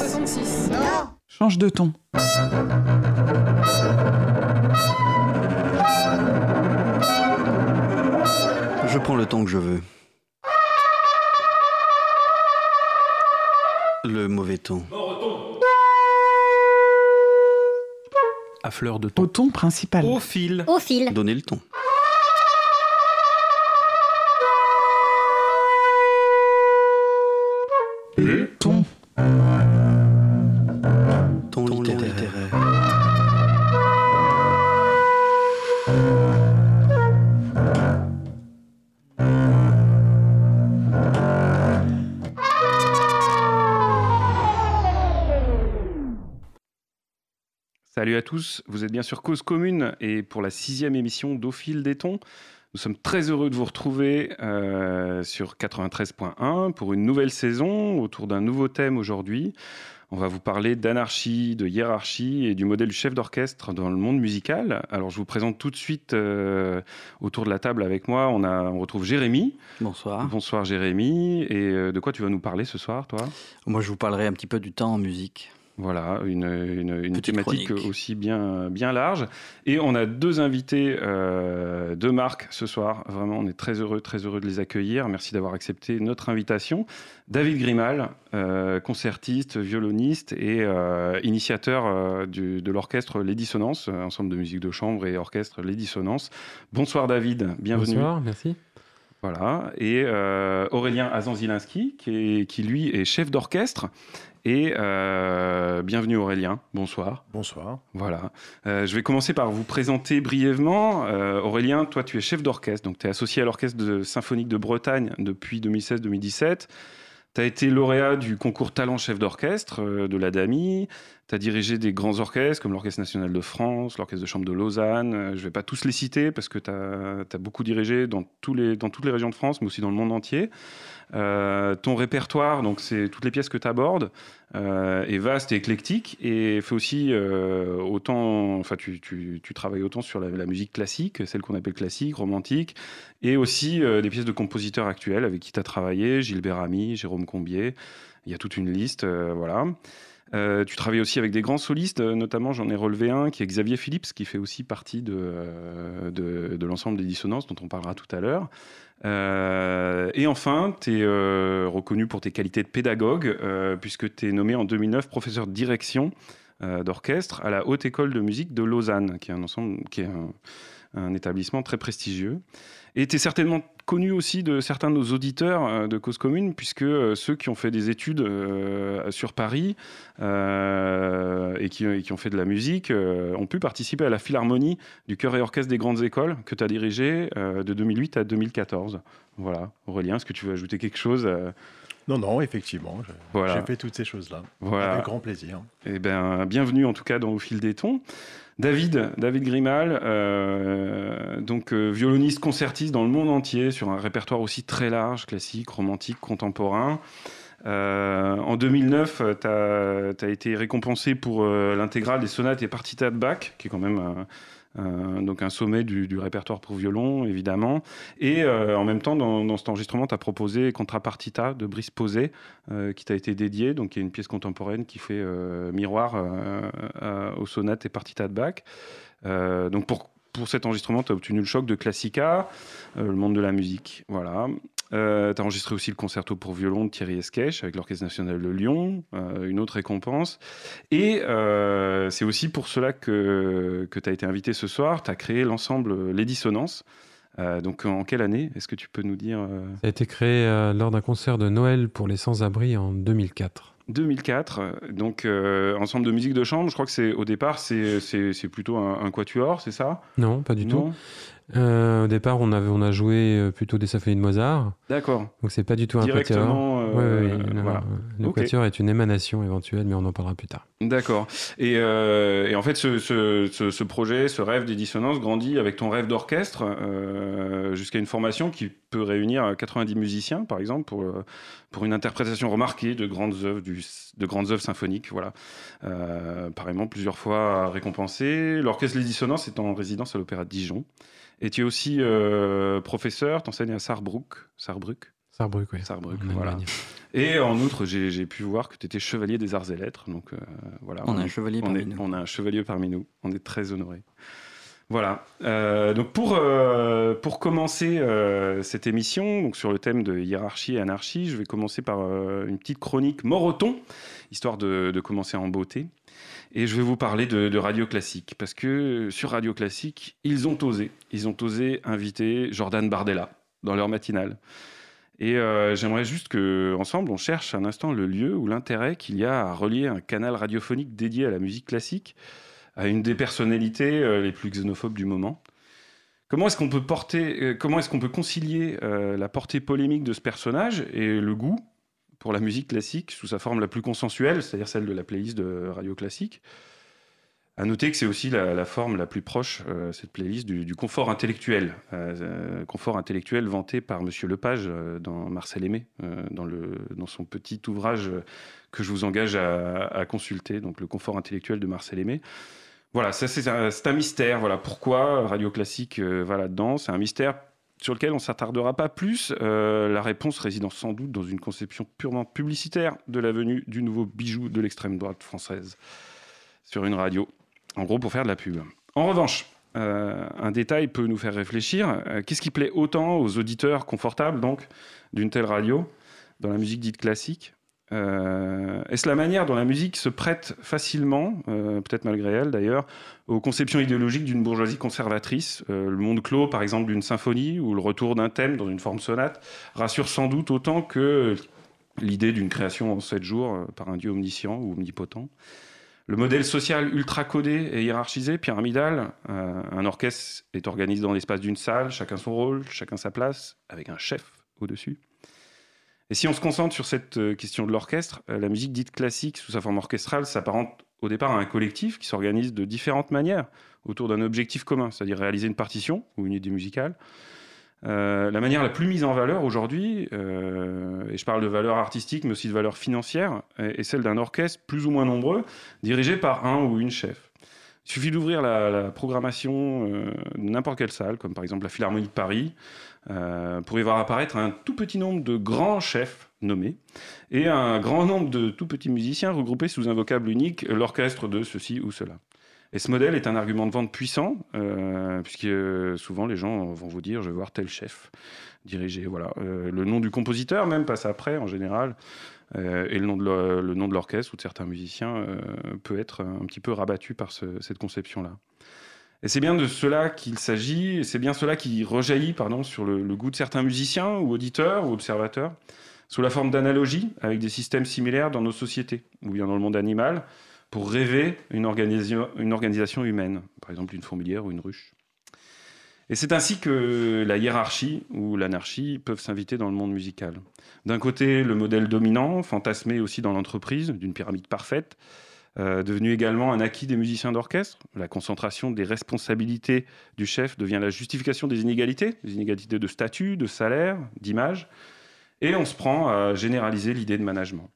66. Non Change de ton. Je prends le temps que je veux. Le mauvais ton. À fleur de Au ton. ton principal. Au fil. Au fil. Donnez le ton. Tous, vous êtes bien sur Cause Commune et pour la sixième émission d'Au fil des tons. Nous sommes très heureux de vous retrouver euh, sur 93.1 pour une nouvelle saison autour d'un nouveau thème aujourd'hui. On va vous parler d'anarchie, de hiérarchie et du modèle du chef d'orchestre dans le monde musical. Alors je vous présente tout de suite euh, autour de la table avec moi, on, a, on retrouve Jérémy. Bonsoir. Bonsoir Jérémy. Et euh, de quoi tu vas nous parler ce soir, toi? Moi, je vous parlerai un petit peu du temps en musique. Voilà, une, une- thématique chronique. aussi bien, bien large. Et on a deux invités euh, de marque ce soir. Vraiment, on est très heureux, très heureux de les accueillir. Merci d'avoir accepté notre invitation. David Grimal, euh, concertiste, violoniste et euh, initiateur euh, du- de l'orchestre Les Dissonances, ensemble de musique de chambre et orchestre Les Dissonances. Bonsoir David, bienvenue. Bonsoir, merci. Voilà. Et euh, Aurélien Azanzilinski, qui lui est chef d'orchestre. Et euh, bienvenue Aurélien, bonsoir. Bonsoir. Voilà. Euh, je vais commencer par vous présenter brièvement. Euh, Aurélien, toi tu es chef d'orchestre, donc tu es associé à l'Orchestre symphonique de Bretagne depuis 2016-2017. Tu as été lauréat du concours Talent chef d'orchestre de l'ADAMI. Tu as dirigé des grands orchestres comme l'Orchestre national de France, l'Orchestre de chambre de Lausanne. Je ne vais pas tous les citer parce que tu as, beaucoup dirigé dans, tous les, dans toutes les régions de France, mais aussi dans le monde entier. Euh, ton répertoire, donc c'est toutes les pièces que tu abordes, euh, est vaste et éclectique et fait aussi euh, autant, enfin tu, tu- travailles autant sur la, musique classique, celle qu'on appelle classique, romantique, et aussi des pièces de compositeurs actuels avec qui tu as travaillé, Gilbert Ami, Jérôme Combier, il y a toute une liste, voilà. Euh, tu travailles aussi avec des grands solistes, euh, notamment j'en ai relevé un qui est Xavier Phillips, qui fait aussi partie de, euh, de, l'ensemble des dissonances dont on parlera tout à l'heure. Et enfin, tu es reconnu pour tes qualités de pédagogue, puisque tu es nommé en 2009 professeur de direction d'orchestre à la Haute École de musique de Lausanne, qui est un, ensemble, qui est un, un établissement très prestigieux. Et tu es certainement connu aussi de certains de nos auditeurs euh, de Cause Commune, puisque euh, ceux qui ont fait des études euh, sur Paris et, qui, et qui ont fait de la musique ont pu participer à la Philharmonie du chœur et orchestre des grandes écoles que tu as dirigé de 2008 à 2014. Voilà. Aurélien, est-ce que tu veux ajouter quelque chose Non, non, effectivement, Voilà. j'ai fait toutes ces choses-là. Voilà. Avec grand plaisir. Eh ben, bienvenue en tout cas dans Au fil des tons. David, Grimal, euh, donc euh, violoniste concertiste dans le monde entier sur un répertoire aussi très large, classique, romantique, contemporain. Euh, en 2009, tu as, été récompensé pour l'intégrale des sonates et partitas de Bach, qui est quand même un- donc un sommet du, répertoire pour violon, évidemment. Et euh, en même temps, dans, cet enregistrement, tu as proposé Contrapartita de Brice Posé, euh, qui t'a été dédié, donc qui est une pièce contemporaine qui fait euh, miroir euh, euh, aux sonates et partitas de Bach. Euh, donc pour, pour cet enregistrement, tu as obtenu le choc de Classica, euh, le monde de la musique. Voilà. Tu as enregistré aussi le concerto pour violon de Thierry Esquèche avec l'Orchestre national de Lyon, euh, une autre récompense. Et euh, c'est aussi pour cela que, que tu as été invité ce soir. Tu as créé l'ensemble Les Dissonances. Euh, donc en quelle année? Est-ce que tu peux nous dire euh, Ça a été créé euh, lors d'un concert de Noël pour les sans-abri en 2004. 2004, donc euh, ensemble de musique de chambre. Je crois que c'est au départ c'est plutôt un, un quatuor, c'est ça? Non, pas du Non tout. Euh, au départ, on, avait, on a joué euh, plutôt des symphonies de Mozart, D'accord. donc c'est pas du tout un quatuor. Directement. Euh, ouais, voilà. Est une émanation éventuelle, mais on en parlera plus tard. D'accord. Et, euh, et en fait, ce, ce, ce, ce projet, ce rêve des dissonances grandit avec ton rêve d'orchestre jusqu'à une formation qui peut réunir 90 musiciens, par exemple, pour, pour une interprétation remarquée de grandes œuvres, du, de grandes œuvres symphoniques. Voilà. Pareillement, plusieurs fois récompensé. L'orchestre Les Dissonances est en résidence à l'Opéra de Dijon. Et tu es aussi euh, professeur, tu enseignes à Saarbrück. Saarbrück? Sarrebruck, oui. Sarrebruck, en voilà. Allemagne. Et en outre, j'ai pu voir que tu étais chevalier des arts et lettres. Donc euh, voilà. On a un chevalier on, parmi est- nous. on a un chevalier parmi nous. On est très honorés. Voilà. Euh, donc pour, euh, pour commencer euh, cette émission, donc sur le thème de hiérarchie et anarchie, je vais commencer par euh, une petite chronique moroton, histoire de, de commencer en beauté. Et je vais vous parler de, Radio Classique, parce que sur Radio Classique, ils ont osé. Ils ont osé inviter Jordan Bardella dans leur matinale. Et euh, j'aimerais juste que ensemble on cherche un instant le lieu ou l'intérêt qu'il y a à relier un canal radiophonique dédié à la musique classique à une des personnalités euh, les plus xénophobes du moment. Comment est-ce qu'on peut euh, est-ce peut concilier la portée polémique de ce personnage et le goût pour la musique classique sous sa forme la plus consensuelle, c'est-à-dire celle de la playlist de Radio Classique à noter que c'est aussi la, forme la plus proche, euh, cette playlist, du, confort intellectuel. Euh, euh, confort intellectuel vanté par Monsieur Lepage euh, dans Marcel Aimé, euh, dans, le, dans son petit ouvrage que je vous engage à, consulter, donc le confort intellectuel de Marcel Aimé. Voilà, ça c'est un, un mystère. Voilà pourquoi Radio Classique va là-dedans. C'est un mystère sur lequel on s'attardera pas plus. Euh, la réponse résidant sans doute dans une conception purement publicitaire de la venue du nouveau bijou de l'extrême droite française sur une radio. En gros, pour faire de la pub. En revanche, euh, un détail peut nous faire réfléchir. Euh, Qu'est-ce qui plaît autant aux auditeurs confortables donc d'une telle radio dans la musique dite classique? Euh, Est-ce la manière dont la musique se prête facilement, euh, peut-être malgré elle d'ailleurs, aux conceptions idéologiques d'une bourgeoisie conservatrice Euh, Le monde clos, par exemple, d'une symphonie ou le retour d'un thème dans une forme sonate rassure sans doute autant que l'idée d'une création en sept jours par un dieu omniscient ou omnipotent. Le modèle social ultra codé et hiérarchisé, pyramidal, un orchestre est organisé dans l'espace d'une salle, chacun son rôle, chacun sa place, avec un chef au-dessus. Et si on se concentre sur cette euh, question de l'orchestre, euh, la musique dite classique sous sa forme orchestrale s'apparente au départ à un collectif qui s'organise de différentes manières autour d'un objectif commun, c'est-à-dire réaliser une partition ou une idée musicale. Euh, la manière la plus mise en valeur aujourd'hui, et je parle de valeur artistique mais aussi de valeur financière, est celle d'un orchestre plus ou moins nombreux, dirigé par un ou une chef. Il suffit d'ouvrir la, programmation de n'importe quelle salle, comme par exemple la Philharmonie de Paris, euh, pour y voir apparaître un tout petit nombre de grands chefs nommés et un grand nombre de tout petits musiciens regroupés sous un vocable unique, l'orchestre de ceci ou cela. Et ce modèle est un argument de vente puissant, euh, puisque euh, souvent les gens vont vous dire je veux voir tel chef diriger. Voilà. Le nom du compositeur même passe après en général, et le nom de l'orchestre ou de certains musiciens peut être un petit peu rabattu par ce- cette conception-là. Et c'est bien de cela qu'il s'agit, c'est bien cela qui rejaillit pardon, sur le, goût de certains musiciens ou auditeurs ou observateurs, sous la forme d'analogies avec des systèmes similaires dans nos sociétés, ou bien dans le monde animal, pour rêver une une organisation humaine, par exemple une fourmilière ou une ruche. Et c'est ainsi que la hiérarchie ou l'anarchie peuvent s'inviter dans le monde musical. D'un côté, le modèle dominant, fantasmé aussi dans l'entreprise, d'une pyramide parfaite, euh, devenu également un acquis des musiciens d'orchestre. La concentration des responsabilités du chef devient la justification des inégalités, des inégalités de statut, de salaire, d'image. Et on se prend à généraliser l'idée de management.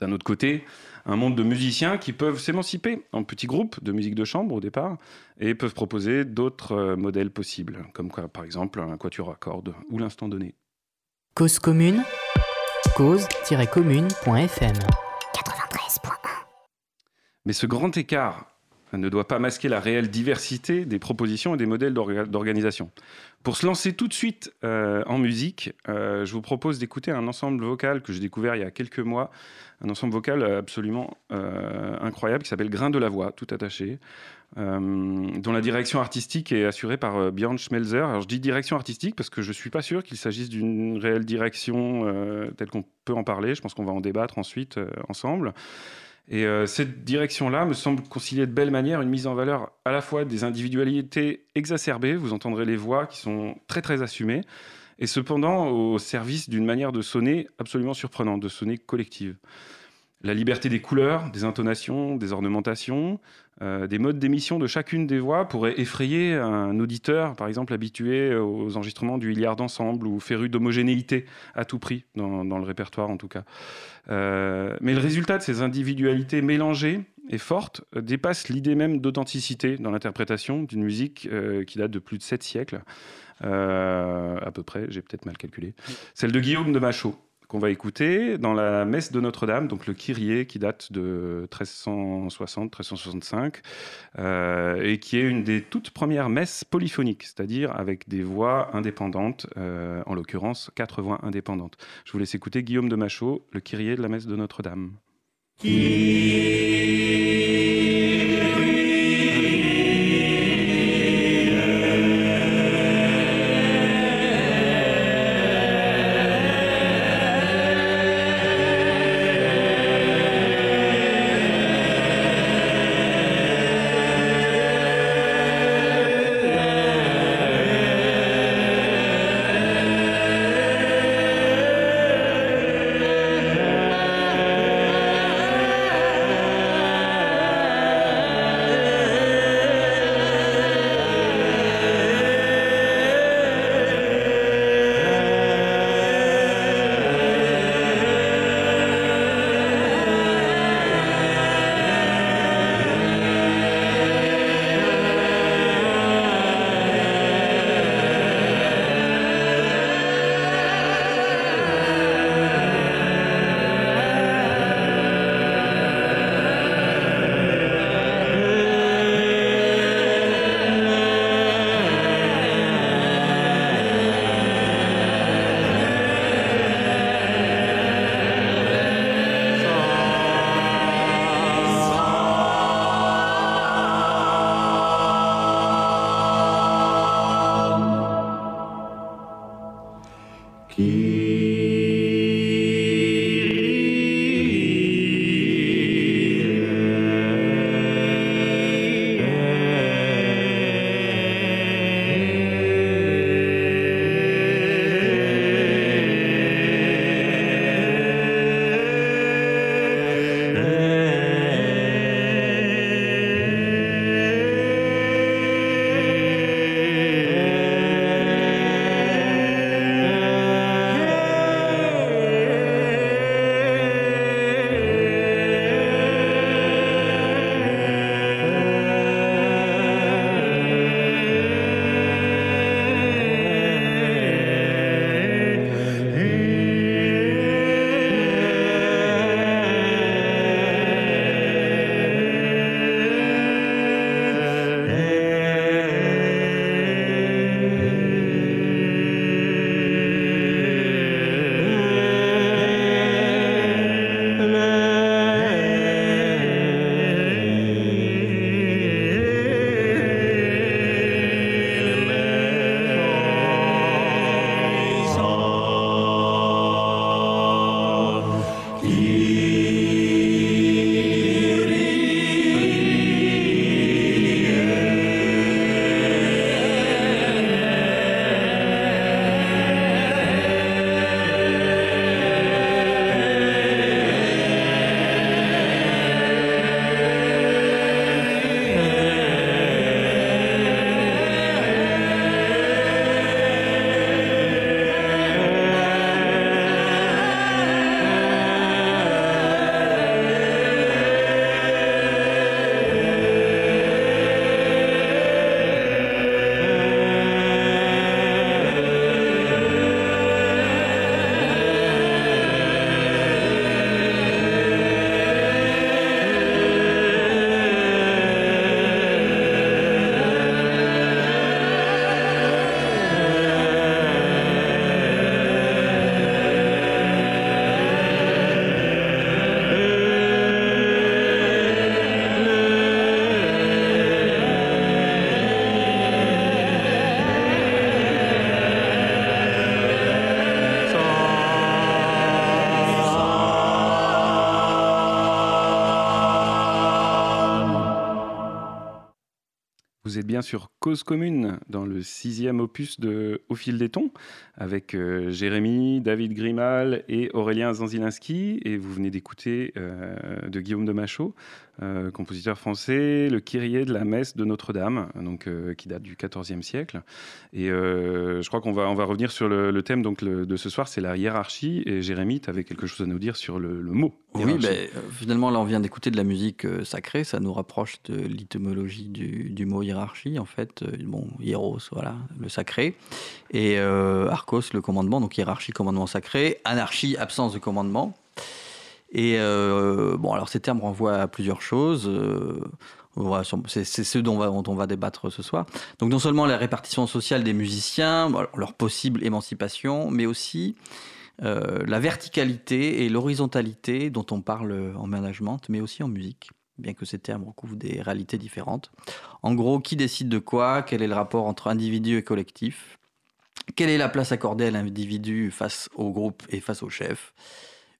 D'un autre côté, un monde de musiciens qui peuvent s'émanciper en petits groupes de musique de chambre au départ et peuvent proposer d'autres euh, modèles possibles, comme par exemple un quatuor à cordes ou l'instant donné. Cause commune, cause-commune.fm. Mais ce grand écart ne doit pas masquer la réelle diversité des propositions et des modèles d'orga- d'organisation. Pour se lancer tout de suite euh, en musique, euh, je vous propose d'écouter un ensemble vocal que j'ai découvert il y a quelques mois, un ensemble vocal absolument euh, incroyable qui s'appelle Grain de la voix, tout attaché, dont la direction artistique est assurée par Björn Schmelzer. Alors je dis direction artistique parce que je ne suis pas sûr qu'il s'agisse d'une réelle direction telle qu'on peut en parler. Je pense qu'on va en débattre ensuite ensemble. Et euh, cette direction-là me semble concilier de belle manière une mise en valeur à la fois des individualités exacerbées, vous entendrez les voix qui sont très très assumées, et cependant au service d'une manière de sonner absolument surprenante, de sonner collective. La liberté des couleurs, des intonations, des ornementations, euh, des modes d'émission de chacune des voix pourrait effrayer un auditeur, par exemple habitué aux enregistrements du Hilliard d'ensemble ou féru d'homogénéité à tout prix, dans, dans le répertoire en tout cas. Euh, mais le résultat de ces individualités mélangées et forte euh, dépasse l'idée même d'authenticité dans l'interprétation d'une musique euh, qui date de plus de sept siècles, à peu près, j'ai peut-être mal calculé. Celle de Guillaume de Machaut, qu'on va écouter dans la messe de Notre-Dame, donc le Kyrie qui date de 1360-1365, euh, et qui est une des toutes premières messes polyphoniques, c'est-à-dire avec des voix indépendantes, euh, en l'occurrence quatre voix indépendantes. Je vous laisse écouter Guillaume de Machaut, le Kyrie de la messe de Notre-Dame. Vous êtes bien sur Cause Commune, dans le sixième opus de Au fil des tons, avec euh, Jérémy, David Grimal et Aurélien Zanzilinski. Et vous venez d'écouter euh, de Guillaume de Machaut euh, compositeur français, le Kyrie de la messe de Notre-Dame, donc euh, qui date du XIVe siècle. Et euh, je crois qu'on va on va revenir sur le, le thème donc le- de ce soir, c'est la hiérarchie. Et Jérémy, tu avais quelque chose à nous dire sur le, le mot. Oui, hiérarchie. ben, euh, finalement, là, on vient d'écouter de la musique sacrée. Ça nous rapproche de l'étymologie du, du mot hiérarchie, en fait. Bon, hieros, voilà, le sacré. Et archos, le commandement. Donc, hiérarchie, commandement sacré. Anarchie, absence de commandement. Et euh, bon, alors ces termes renvoient à plusieurs choses. Euh, c'est ce dont on, va, débattre ce soir. Donc, non seulement la répartition sociale des musiciens, leur possible émancipation, mais aussi euh, la verticalité et l'horizontalité dont on parle en management, mais aussi en musique, bien que ces termes recouvrent des réalités différentes. En gros, qui décide de quoi? Quel est le rapport entre individu et collectif? Quelle est la place accordée à l'individu face au groupe et face au chef?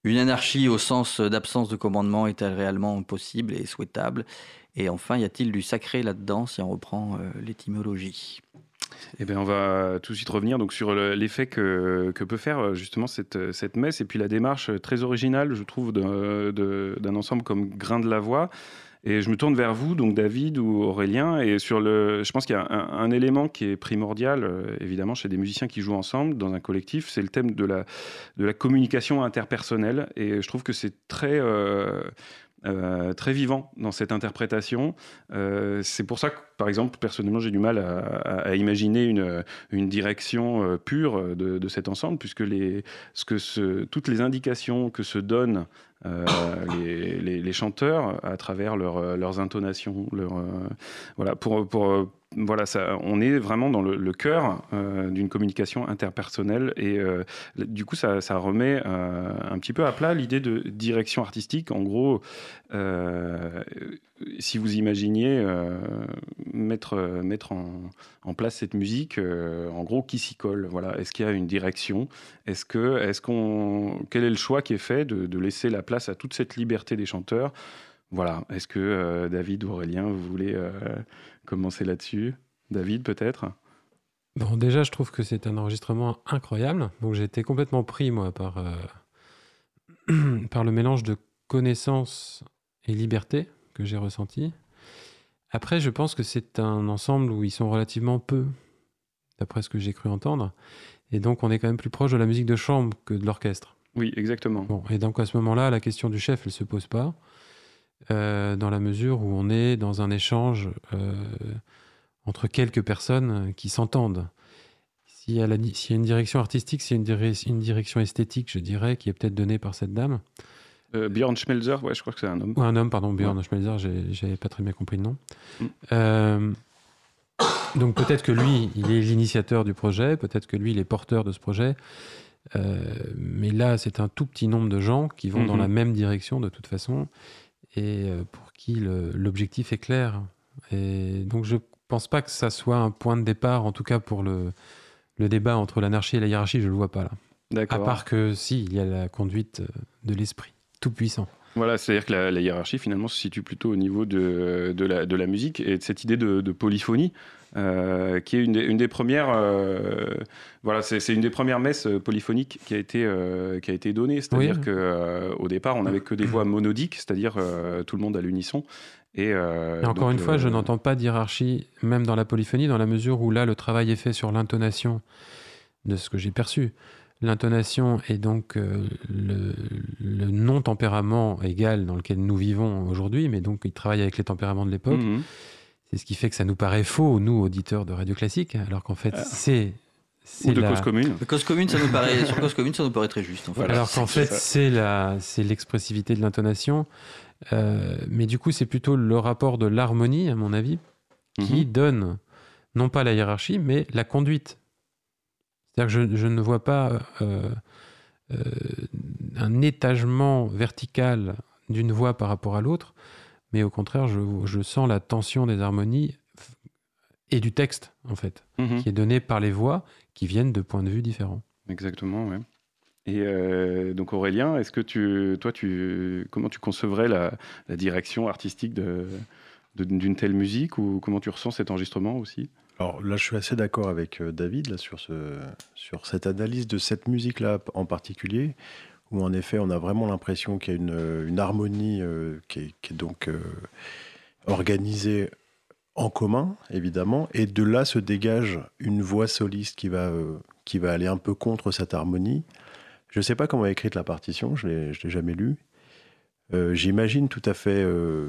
Une anarchie au sens d'absence de commandement est-elle réellement possible et souhaitable? Et enfin, y a-t-il du sacré là-dedans si on reprend euh, l'étymologie? Eh bien, on va tout de suite revenir donc sur le- l'effet que, que peut faire euh, justement cette, cette messe et puis la démarche très originale, je trouve, d'un ensemble comme Grain de la Voix. Et je me tourne vers vous, donc David ou Aurélien, et sur le, je pense qu'il y a un, élément qui est primordial, euh, évidemment, chez des musiciens qui jouent ensemble dans un collectif, c'est le thème de la, de la communication interpersonnelle. Et je trouve que c'est très, euh, euh, très vivant dans cette interprétation. C'est pour ça que, par exemple, personnellement, j'ai du mal à, imaginer une, une direction pure de, de cet ensemble, puisque les, ce que ce- toutes les indications que se donnent euh, les, chanteurs à travers euh, leurs intonations, leur, euh, voilà, pour, voilà, ça, on est vraiment dans le, cœur d'une communication interpersonnelle et du coup, ça, remet un petit peu à plat l'idée de direction artistique. En gros, si vous imaginiez mettre, mettre en, place cette musique, en gros, qui s'y colle Voilà. Est-ce qu'il y a une direction? Est-ce que, est-ce qu'on, quel est le choix qui est fait de, de laisser la place à toute cette liberté des chanteurs Voilà. Est-ce que euh, David ou Aurélien, vous voulez euh, commencer là-dessus? David, peut-être? Bon, déjà, je trouve que c'est un enregistrement incroyable. Donc, j'ai été complètement pris, moi, par, euh, par le mélange de connaissance et liberté que j'ai ressenti. Après, je pense que c'est un ensemble où ils sont relativement peu, d'après ce que j'ai cru entendre. Et donc, on est quand même plus proche de la musique de chambre que de l'orchestre. Oui, exactement. Bon, et donc à ce moment-là, la question du chef, elle se pose pas, euh, dans la mesure où on est dans un échange euh, entre quelques personnes qui s'entendent. S'il y, a la- s'il y a une direction artistique, s'il y a une, dire- une direction esthétique, je dirais, qui est peut-être donnée par cette dame, Euh, Björn Schmelzer, ouais, je crois que c'est un homme. ou un homme, pardon, Björn Schmelzer, j'ai- j'avais pas très bien compris le nom. Mm. Donc peut-être que lui, il est l'initiateur du projet, peut-être que lui, il est porteur de ce projet. Euh, mais là, c'est un tout petit nombre de gens qui vont dans Mhm. la même direction de toute façon et euh, pour qui l'objectif est clair. Et donc, je pense pas que ça soit un point de départ, en tout cas pour le, le débat entre l'anarchie et la hiérarchie, je le vois pas là. À part que si, il y a la conduite euh, de l'esprit, tout puissant. Voilà, c'est-à-dire que la, la hiérarchie finalement se situe plutôt au niveau de, de, la, de la musique et de cette idée de, de polyphonie, euh, qui est une des, une des premières. euh, voilà, c'est une des premières messes euh, polyphoniques qui a été euh, qui a été donnée. C'est-à-dire Oui. que au départ, on n'avait que des voix monodiques, c'est-à-dire tout le monde à l'unisson. Et, Et encore donc, une fois, je n'entends pas d'hierarchie, même dans la polyphonie, dans la mesure où là, le travail est fait sur l'intonation de ce que j'ai perçu. L'intonation est donc euh, le, le non-tempérament égal dans lequel nous vivons aujourd'hui, mais donc il travaille avec les tempéraments de l'époque. mhm. C'est ce qui fait que ça nous paraît faux, nous, auditeurs de radio classique, alors qu'en fait, c'est. c'est Ou de la- cause commune. Le Cause commune, ça nous paraît, sur Cause commune, ça nous paraît très juste. En fait. Voilà. Alors qu'en fait, ça. c'est la, c'est l'expressivité de l'intonation. Euh, mais du coup, c'est plutôt le rapport de l'harmonie, à mon avis, qui Mhm. donne non pas la hiérarchie, mais la conduite. C'est-à-dire que je, je ne vois pas euh, euh, un étagement vertical d'une voix par rapport à l'autre, mais au contraire, je, je sens la tension des harmonies et du texte, en fait, Mhm. qui est donné par les voix qui viennent de points de vue différents. Exactement, ouais. Et euh, donc Aurélien, est-ce que tu, toi, tu, comment tu concevrais la, la direction artistique de, de- d'une telle musique ou comment tu ressens cet enregistrement aussi? Alors là, je suis assez d'accord avec euh, David là, sur, ce, sur cette analyse de cette musique-là en particulier, où en effet on a vraiment l'impression qu'il y a une, une harmonie euh, qui, est, donc euh, organisée en commun, évidemment, et de là se dégage une voix soliste qui va, euh, qui va aller un peu contre cette harmonie. Je ne sais pas comment est écrite la partition, je ne l'ai jamais lue. Euh, J'imagine tout à fait euh,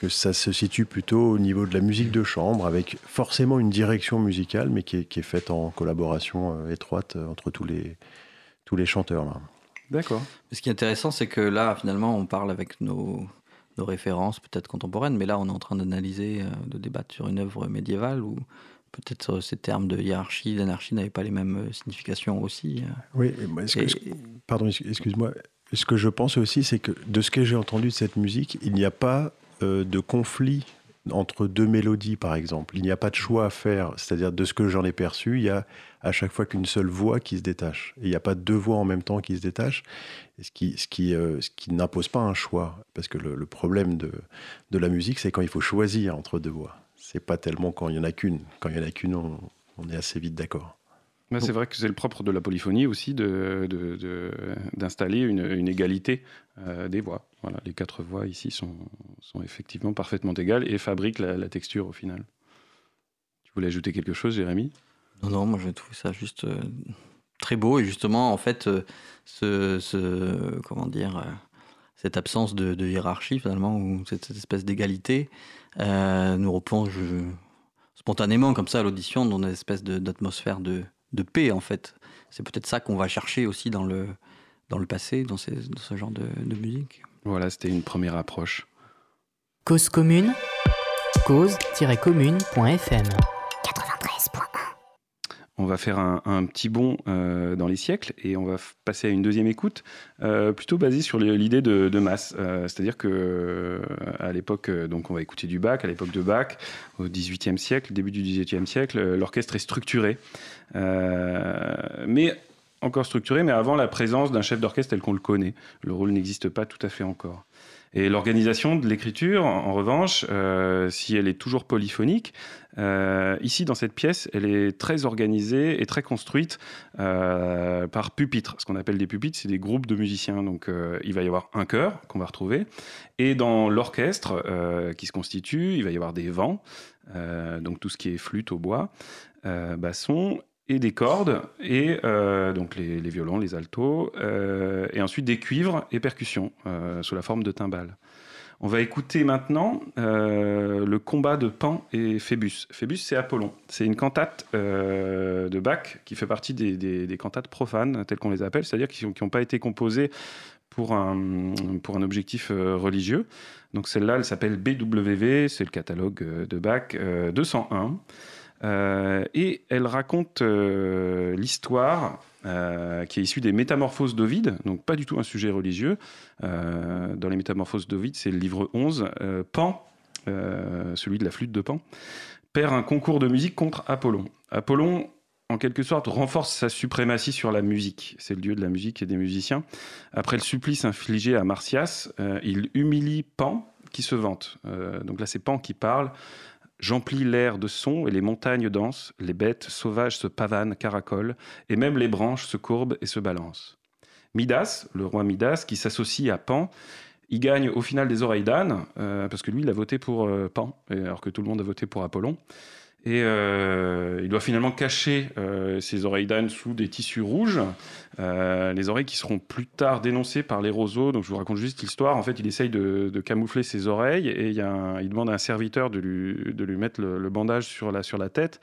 que ça se situe plutôt au niveau de la musique de chambre, avec forcément une direction musicale, mais qui est, faite en collaboration euh, étroite euh, entre tous les, tous les chanteurs. D'accord. Ce qui est intéressant, c'est que là, finalement, on parle avec nos, nos références, peut-être contemporaines, mais là, on est en train d'analyser, euh, de débattre sur une œuvre médiévale où peut-être euh, ces termes de hiérarchie, d'anarchie n'avaient pas les mêmes euh, significations aussi. Oui, que- Et- pardon, ex- excuse-moi. Ce que je pense aussi, c'est que de ce que j'ai entendu de cette musique, il n'y a pas euh, de conflit entre deux mélodies, par exemple. Il n'y a pas de choix à faire. C'est-à-dire, de ce que j'en ai perçu, il y a à chaque fois qu'une seule voix qui se détache. Et il n'y a pas deux voix en même temps qui se détachent, ce qui, euh, n'impose pas un choix. Parce que le, problème de, la musique, c'est quand il faut choisir entre deux voix. C'est pas tellement quand il n'y en a qu'une. Quand il n'y en a qu'une, on, est assez vite d'accord. C'est vrai que c'est le propre de la polyphonie aussi d'installer une, une égalité euh, des voix. Voilà, les quatre voix ici sont, sont effectivement parfaitement égales et fabriquent la, texture au final. Tu voulais ajouter quelque chose, Jérémy? Non, non, moi j'ai trouvé ça juste euh, très beau et justement, en fait, euh, ce, comment dire, euh, cette absence de, hiérarchie finalement ou cette, espèce d'égalité nous replonge spontanément comme ça à l'audition dans une espèce d'atmosphère de, paix en fait. C'est peut-être ça qu'on va chercher aussi dans le dans le passé, dans, ce genre de musique. Voilà, c'était une première approche. Cause commune, cause-commune.fm. On va faire un, un petit bond euh, dans les siècles et on va passer à une deuxième écoute, euh, plutôt basée sur l'idée de, de masse. Euh, C'est-à-dire que à l'époque, donc on va écouter du Bach, à l'époque de Bach, au XVIIIe siècle, début du XVIIIe siècle, l'orchestre est structuré, mais encore structuré, mais avant la présence d'un chef d'orchestre tel qu'on le connaît. Le rôle n'existe pas tout à fait encore. Et l'organisation de l'écriture, en, revanche, euh, si elle est toujours polyphonique, euh, ici, dans cette pièce, elle est très organisée et très construite euh, par pupitres. Ce qu'on appelle des pupitres, c'est des groupes de musiciens. Donc, il va y avoir un chœur qu'on va retrouver. Et dans l'orchestre qui se constitue, il va y avoir des vents, donc tout ce qui est flûte au bois, basson et des cordes, et euh, donc les, violons, les altos, euh, et ensuite des cuivres et percussions euh, sous la forme de timbales. On va écouter maintenant le combat de Pan et Phébus. Phébus, c'est Apollon. C'est une cantate de Bach qui fait partie des, des- cantates profanes, telles qu'on les appelle, c'est-à-dire qui n'ont pas été composées pour un, pour un objectif religieux. Donc celle-là, elle s'appelle BWV, c'est le catalogue de Bach euh, 201. Euh, et elle raconte euh, l'histoire euh, qui est issue des Métamorphoses d'Ovide, donc pas du tout un sujet religieux. Dans les Métamorphoses d'Ovide, c'est le livre 11. Euh, Pan, celui de la flûte de Pan, perd un concours de musique contre Apollon. Apollon, en quelque sorte, renforce sa suprématie sur la musique. C'est le dieu de la musique et des musiciens. Après le supplice infligé à Martias, euh, il humilie Pan, qui se vante. Donc là, c'est Pan qui parle. J'emplis l'air de sons et les montagnes dansent, les bêtes sauvages se pavanent, caracolent, et même les branches se courbent et se balancent. Midas, le roi Midas, qui s'associe à Pan, il gagne au final des oreilles d'âne, euh, parce que lui, il a voté pour euh, Pan, alors que tout le monde a voté pour Apollon. Et euh, il doit finalement cacher euh, ses oreilles d'âne sous des tissus rouges, euh, les oreilles qui seront plus tard dénoncées par les roseaux. Donc je vous raconte juste l'histoire. En fait, il essaye de, camoufler ses oreilles et il, demande à un serviteur de lui, mettre le, bandage sur la, tête.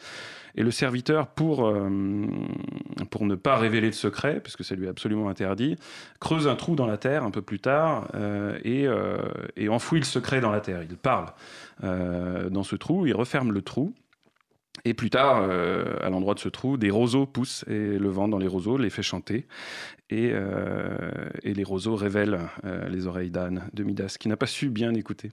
Et le serviteur, pour, ne pas révéler le secret, parce que ça lui est absolument interdit, creuse un trou dans la terre un peu plus tard et, enfouit le secret dans la terre. Il parle dans ce trou, il referme le trou. Et plus tard, euh, à l'endroit de ce trou, des roseaux poussent et le vent dans les roseaux les fait chanter. Et, euh, les roseaux révèlent euh, les oreilles d'âne de Midas, qui n'a pas su bien écouter.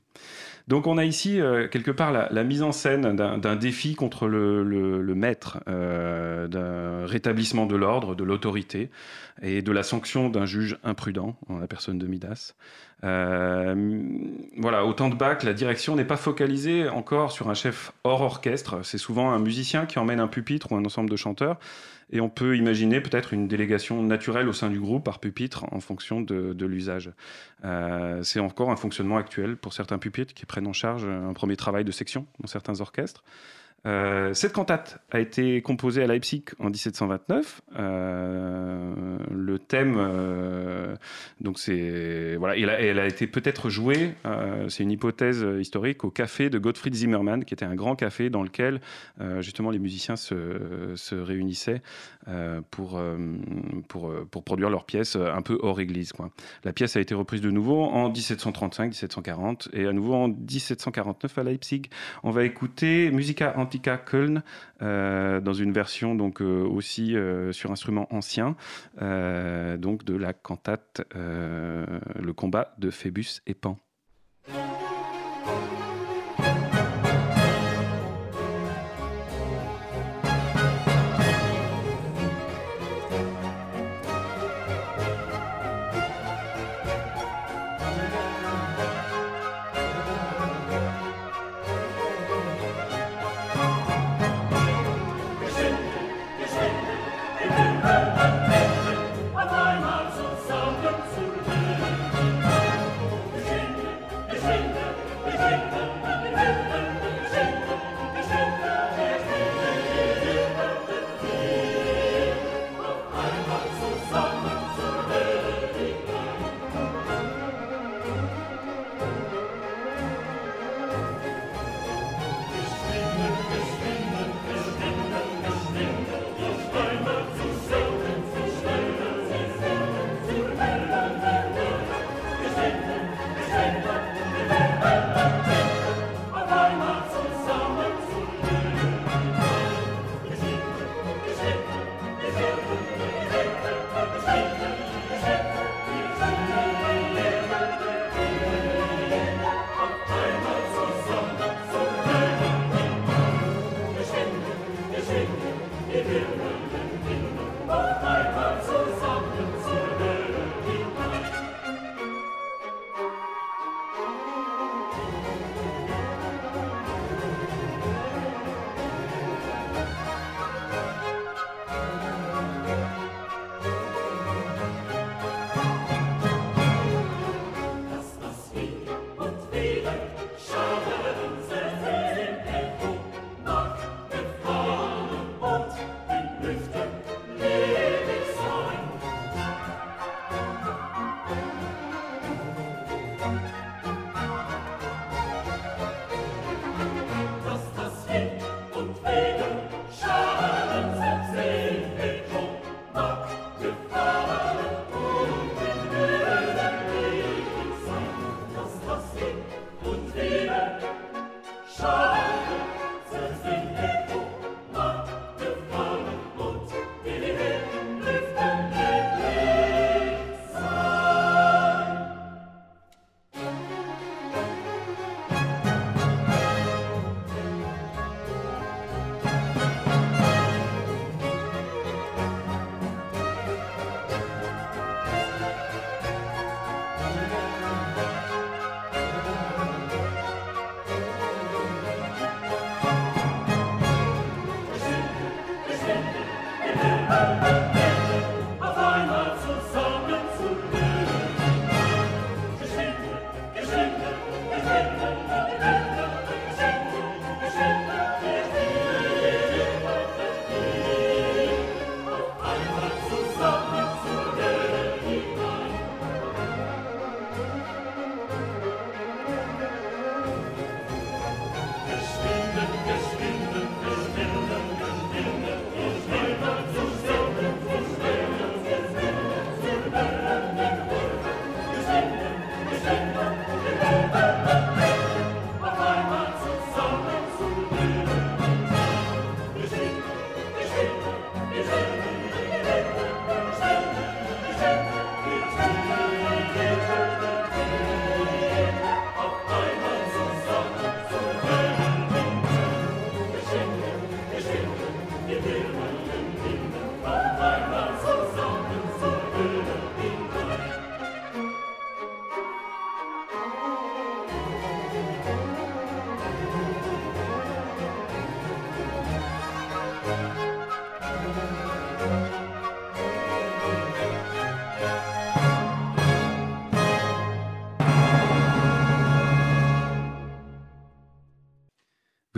Donc on a ici quelque part la, mise en scène d'un défi contre le, le- maître, d'un rétablissement de l'ordre, de l'autorité et de la sanction d'un juge imprudent, en la personne de Midas. Euh, voilà, au temps de Bach, la direction n'est pas focalisée encore sur un chef hors orchestre. C'est souvent un musicien qui emmène un pupitre ou un ensemble de chanteurs. Et on peut imaginer peut-être une délégation naturelle au sein du groupe par pupitre en fonction de, l'usage. Euh, c'est encore un fonctionnement actuel pour certains pupitres qui prennent en charge un premier travail de section dans certains orchestres. Euh, cette cantate a été composée à Leipzig en 1729. Euh, le thème, euh, donc c'est voilà, elle a, été peut-être jouée. c'est une hypothèse historique au café de Gottfried Zimmermann, qui était un grand café dans lequel justement les musiciens se, se réunissaient pour, pour, pour produire leurs pièces un peu hors église. Quoi. La pièce a été reprise de nouveau en 1735-1740 et à nouveau en 1749 à Leipzig. On va écouter Musica Antica Köln euh, dans une version donc euh, aussi euh, sur instrument ancien, donc de la cantate Le combat de Phébus et Pan.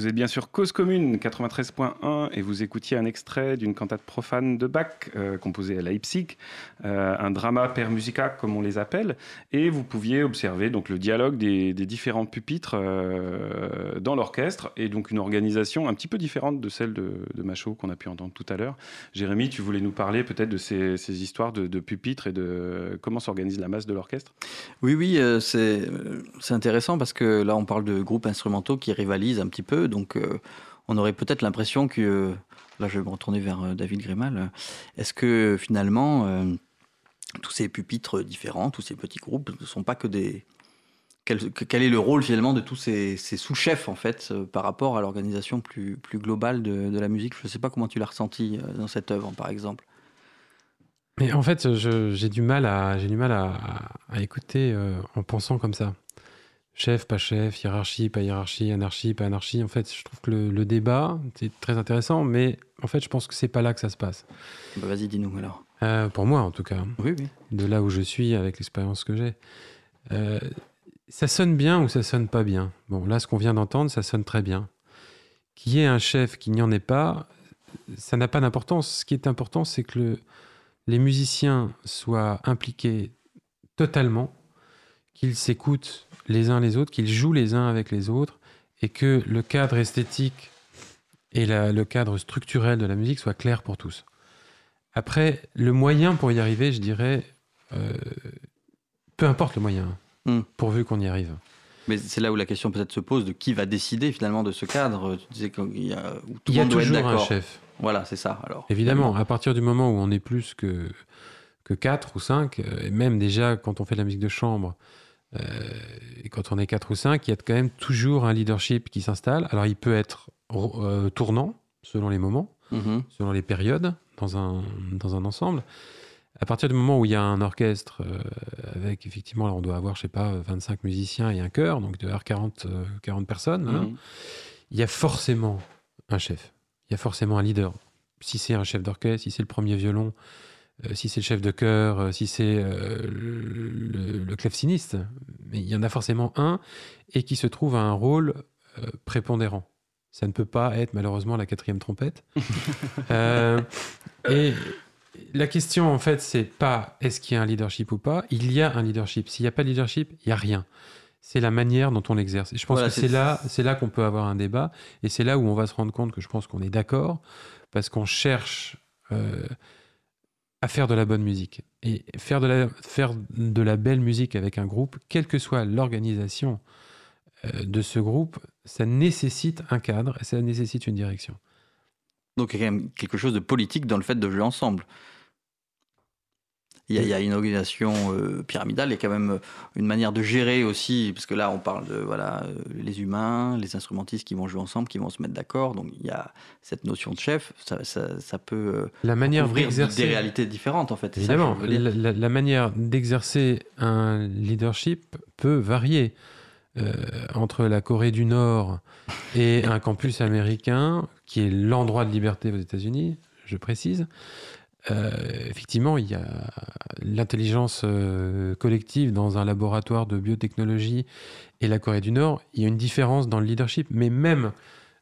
Vous êtes bien sûr Cause Commune 93.1 et vous écoutiez un extrait d'une cantate profane de Bach euh, composée à Leipzig, euh, un drama per musica comme on les appelle, et vous pouviez observer donc le dialogue des, différents pupitres euh, dans l'orchestre et donc une organisation un petit peu différente de celle de, de Machaut qu'on a pu entendre tout à l'heure. Jérémy, tu voulais nous parler peut-être de ces, histoires de, de, pupitres et de comment s'organise la masse de l'orchestre? Oui, oui, c'est intéressant parce que là on parle de groupes instrumentaux qui rivalisent un petit peu donc, on aurait peut-être l'impression que. Euh, là, je vais me retourner vers euh, David Grémal. Est-ce que finalement, tous ces pupitres différents, tous ces petits groupes ne sont pas que des. Quel, quel est le rôle finalement de tous ces, sous-chefs en fait par rapport à l'organisation plus, globale de, la musique? Je ne sais pas comment tu l'as ressenti dans cette œuvre par exemple. Mais en fait, j'ai du mal à, écouter euh, en pensant comme ça. Chef, pas chef, hiérarchie, pas hiérarchie, anarchie, pas anarchie. En fait, je trouve que le, le débat, c'est très intéressant, mais en fait, je pense que c'est pas là que ça se passe. Bah Vas-y, dis-nous alors. Euh, pour moi, en tout cas. Oui, oui. De là où je suis, avec l'expérience que j'ai. Euh, ça sonne bien ou ça sonne pas bien? Bon, là, ce qu'on vient d'entendre, ça sonne très bien. Qu'il y ait un chef, qu'il n'y en ait pas, ça n'a pas d'importance. Ce qui est important, c'est que le, les musiciens soient impliqués totalement, qu'ils s'écoutent les uns les autres, qu'ils jouent les uns avec les autres, et que le cadre esthétique et la, le cadre structurel de la musique soit clair pour tous. Après, le moyen pour y arriver, je dirais, euh, peu importe le moyen, mm. pourvu qu'on y arrive. Mais c'est là où la question peut-être se pose de qui va décider finalement de ce cadre. Tu disais qu'il y a, où tout Il y a toujours un chef. Voilà, c'est ça. Alors. Évidemment, à partir du moment où on est plus que, que 4 ou 5, et même déjà quand on fait de la musique de chambre, euh, et quand on est 4 ou 5, il y a quand même toujours un leadership qui s'installe. Alors il peut être euh, tournant selon les moments, -hmm. selon les périodes dans un, dans un ensemble. À partir du moment où il y a un orchestre euh, avec effectivement, là, on doit avoir, je sais pas, 25 musiciens et un chœur, donc de 40, 40 personnes, mm -hmm. hein, il y a forcément un chef, il y a forcément un leader. Si c'est un chef d'orchestre, si c'est le premier violon, euh, si c'est le chef de chœur, euh, si c'est euh, le, le, mais il y en a forcément un et qui se trouve à un rôle euh, prépondérant. Ça ne peut pas être malheureusement la quatrième trompette. Euh, et la question en fait, c'est pas est-ce qu'il y a un leadership ou pas. Il y a un leadership. S'il n'y a pas de leadership, il n'y a rien. C'est la manière dont on l'exerce. Et je pense voilà, que c'est là, c'est là qu'on peut avoir un débat et c'est là où on va se rendre compte que je pense qu'on est d'accord parce qu'on cherche. Euh, faire de la bonne musique. Et faire de la, faire de la belle musique avec un groupe, quelle que soit l'organisation euh, de ce groupe, ça nécessite un cadre ça nécessite une direction. Donc il y a quand même quelque chose de politique dans le fait de jouer ensemble. Il y, a, il y a une organisation euh, pyramidale, a quand même euh, une manière de gérer aussi, parce que là on parle de voilà, euh, les humains, les instrumentistes qui vont jouer ensemble, qui vont se mettre d'accord, donc il y a cette notion de chef, ça, ça, ça peut euh, la manière ouvrir des réalités différentes en fait. Évidemment, la, la, la, manière d'exercer un leadership peut varier. Euh, entre la Corée du Nord et un campus américain, qui est l'endroit de liberté aux États-Unis, je précise, euh, effectivement, il y a l'intelligence euh, collective dans un laboratoire de biotechnologie et la Corée du Nord. Il y a une différence dans le leadership, mais même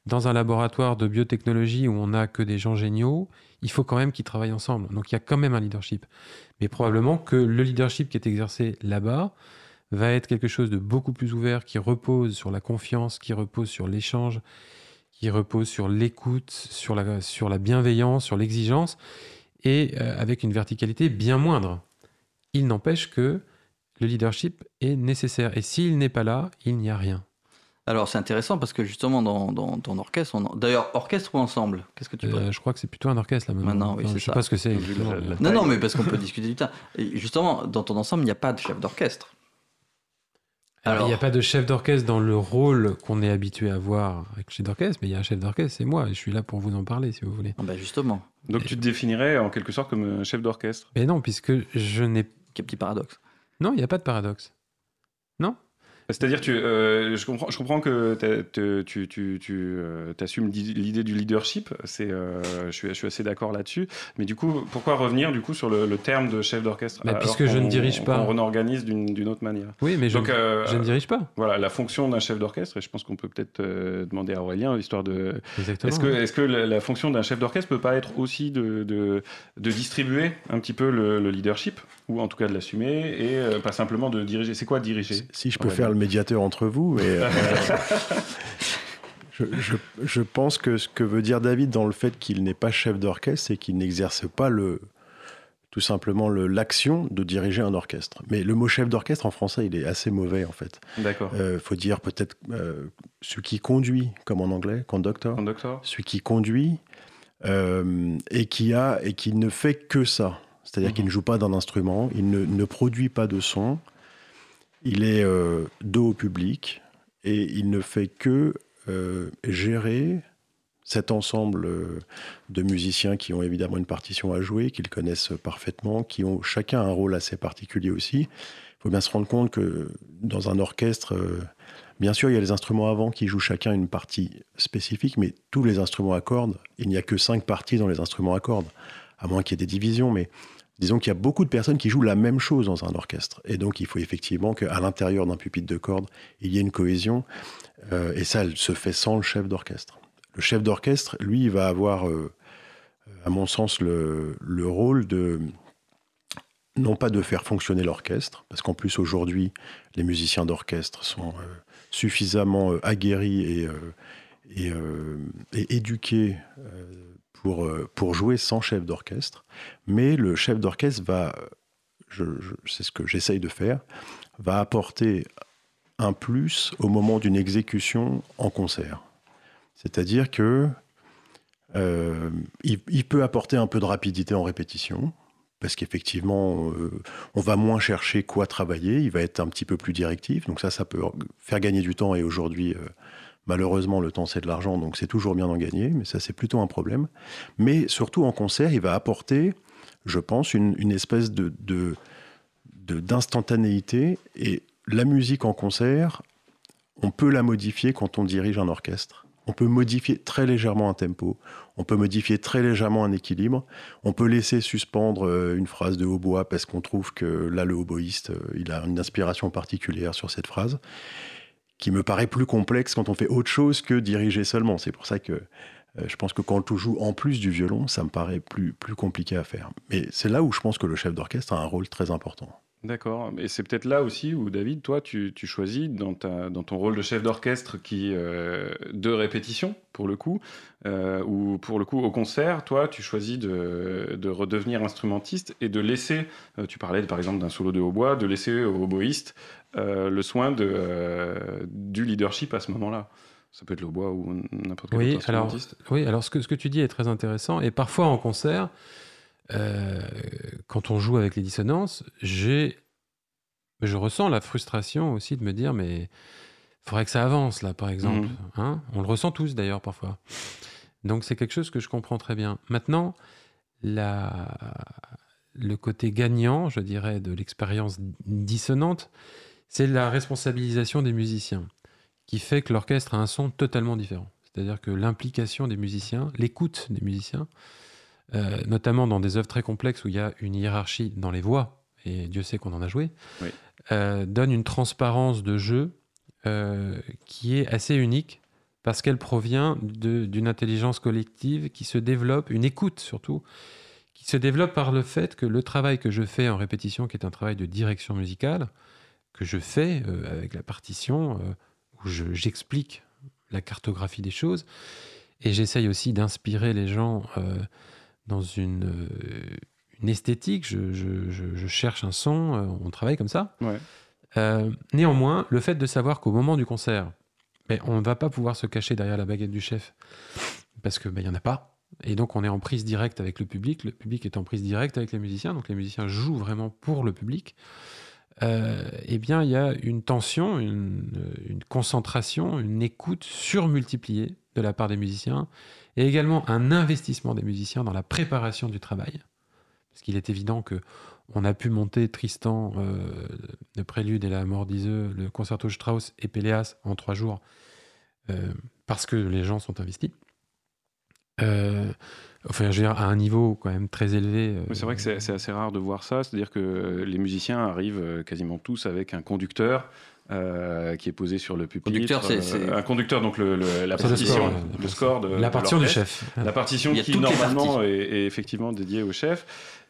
dans un laboratoire de biotechnologie où on n'a que des gens géniaux, il faut quand même qu'ils travaillent ensemble. Donc il y a quand même un leadership. Mais probablement que le leadership qui est exercé là-bas va être quelque chose de beaucoup plus ouvert, qui repose sur la confiance, qui repose sur l'échange, qui repose sur l'écoute, sur la, sur la bienveillance, sur l'exigence et euh, avec une verticalité bien moindre. Il n'empêche que le leadership est nécessaire. Et s'il n'est pas là, il n'y a rien. Alors c'est intéressant parce que justement dans, dans ton orchestre, on... d'ailleurs orchestre ou ensemble Qu'est-ce que tu euh, Je crois que c'est plutôt un orchestre là maintenant. maintenant oui, enfin, je sais ça. pas ce que c'est. Non, non, mais parce qu'on peut discuter du temps. Et justement, dans ton ensemble, il n'y a pas de chef d'orchestre. Alors, il n'y a pas de chef d'orchestre dans le rôle qu'on est habitué à voir avec le chef d'orchestre, mais il y a un chef d'orchestre, c'est moi, et je suis là pour vous en parler si vous voulez. Ah bah justement. Donc et... tu te définirais en quelque sorte comme un chef d'orchestre? Mais non, puisque je n'ai. Quel petit paradoxe. Non, il n'y a pas de paradoxe. Non? C'est-à-dire, tu, euh, je, comprends, je comprends que te- tu, tu, tu euh, assumes l'idée du leadership. C'est, euh, je, suis, je suis assez d'accord là-dessus. Mais du coup, pourquoi revenir du coup sur le, le terme de chef d'orchestre alors puisque je ne dirige pas. qu'on organise d'une d'une autre manière? Oui, mais je, Donc, euh, je ne dirige pas. voilà, la fonction d'un chef d'orchestre, et je pense qu'on peut peut-être euh, demander à Aurélien, histoire de. Exactement. Est-ce que, la, la fonction d'un chef d'orchestre peut pas être aussi de, de, de distribuer un petit peu le, le leadership, ou en tout cas de l'assumer, et euh, pas simplement de diriger C'est quoi diriger? Si je peux faire le médiateur entre vous, mais, euh, je, je- je pense que ce que veut dire David dans le fait qu'il n'est pas chef d'orchestre, c'est qu'il n'exerce pas le, tout simplement le- l'action de diriger un orchestre. Mais le mot chef d'orchestre en français, il est assez mauvais en fait. D'accord. Il faut dire peut-être euh, celui qui conduit, comme en anglais, conductor, Conductor celui qui conduit euh, et qui a et qui ne fait que ça. C'est-à-dire Mhm. qu'il ne joue pas d'un instrument, il ne, ne produit pas de son, il est euh, dos au public et il ne fait que euh, gérer cet ensemble euh, de musiciens qui ont évidemment une partition à jouer, qu'ils connaissent parfaitement, qui ont chacun un rôle assez particulier aussi. Il faut bien se rendre compte que dans un orchestre, euh, bien sûr, il y a les instruments avant qui jouent chacun une partie spécifique, mais tous les instruments à cordes, il n'y a que cinq parties dans les instruments à cordes, à moins qu'il y ait des divisions, mais disons qu'il y a beaucoup de personnes qui jouent la même chose dans un orchestre. Et donc, il faut effectivement qu'à l'intérieur d'un pupitre de cordes, il y ait une cohésion. Euh, et ça, elle se fait sans le chef d'orchestre. Le chef d'orchestre, lui, va avoir, euh, à mon sens, le, le rôle de non pas de faire fonctionner l'orchestre, parce qu'en plus aujourd'hui, les musiciens d'orchestre sont euh, suffisamment aguerris et, éduqués pour, euh, pour jouer sans chef d'orchestre. Mais le chef d'orchestre va, c'est ce que j'essaye de faire, va apporter un plus au moment d'une exécution en concert. C'est-à-dire que euh, il, peut apporter un peu de rapidité en répétition, parce qu'effectivement, euh, on va moins chercher quoi travailler, il va être un petit peu plus directif, donc ça, ça peut faire gagner du temps, et aujourd'hui, malheureusement, le temps, c'est de l'argent, donc c'est toujours bien d'en gagner, mais ça, c'est plutôt un problème. Mais surtout en concert, il va apporter, je pense, une, espèce de- d'instantanéité, et la musique en concert, on peut la modifier quand on dirige un orchestre. On peut modifier très légèrement un tempo, on peut modifier très légèrement un équilibre, on peut laisser suspendre euh, une phrase de hautbois parce qu'on trouve que là, le hautboïste, euh, il a une inspiration particulière sur cette phrase, qui me paraît plus complexe quand on fait autre chose que diriger seulement. C'est pour ça que euh, je pense que quand on joue en plus du violon, ça me paraît plus, plus compliqué à faire. Mais c'est là où je pense que le chef d'orchestre a un rôle très important. D'accord. Et c'est peut-être là aussi où, David, toi, tu, tu choisis dans, ta, dans ton rôle de chef d'orchestre qui euh, de répétition, pour le coup, euh, ou pour le coup, au concert, toi, tu choisis de, de redevenir instrumentiste et de laisser, euh, tu parlais par exemple d'un solo de hautbois, de laisser au euh, le soin de, du leadership à ce moment-là. Ça peut être le hautbois ou n'importe quel Oui, autre alors, instrumentiste. oui, alors ce que, ce que tu dis est très intéressant. Et parfois en concert, euh, quand on joue avec les dissonances, j'ai, je ressens la frustration aussi de me dire, mais il faudrait que ça avance là, par exemple. Mhm. Hein on le ressent tous d'ailleurs parfois. Donc c'est quelque chose que je comprends très bien. Maintenant, la, le côté gagnant, je dirais, de l'expérience dissonante, c'est la responsabilisation des musiciens, qui fait que l'orchestre a un son totalement différent. C'est-à-dire que l'implication des musiciens, l'écoute des musiciens, euh, notamment dans des œuvres très complexes où il y a une hiérarchie dans les voix, et Dieu sait qu'on en a joué, Oui. euh, donne une transparence de jeu euh, qui est assez unique parce qu'elle provient d'une intelligence collective qui se développe, une écoute surtout, qui se développe par le fait que le travail que je fais en répétition, qui est un travail de direction musicale, que je fais avec la partition, où je- j'explique la cartographie des choses, et j'essaye aussi d'inspirer les gens dans une, euh, une esthétique, je, je- je- je cherche un son, euh, on travaille comme ça. Ouais. Euh, néanmoins, le fait de savoir qu'au moment du concert, ben, on ne va pas pouvoir se cacher derrière la baguette du chef, parce qu'il n'y en a pas. Et donc on est en prise directe avec le public, le public est en prise directe avec les musiciens, donc les musiciens jouent vraiment pour le public. Euh, eh bien, il y a une tension, une, une concentration, une écoute surmultipliée de la part des musiciens, et également un investissement des musiciens dans la préparation du travail. Parce qu'il est évident que on a pu monter Tristan, euh, le prélude et la mort d'Iseux, le concerto Strauss et Péléas en trois jours, euh, parce que les gens sont investis. Euh, enfin, je veux dire, à un niveau quand même très élevé. euh, C'est vrai que c'est assez rare de voir ça, c'est-à-dire que les musiciens arrivent euh, quasiment tous avec un conducteur euh, qui est posé sur le pupitre. Conducteur, c'est- euh, c'est- un conducteur, donc le, le- la partition, le score de la de partition du chef. La partition qui normalement est, est effectivement dédiée au chef.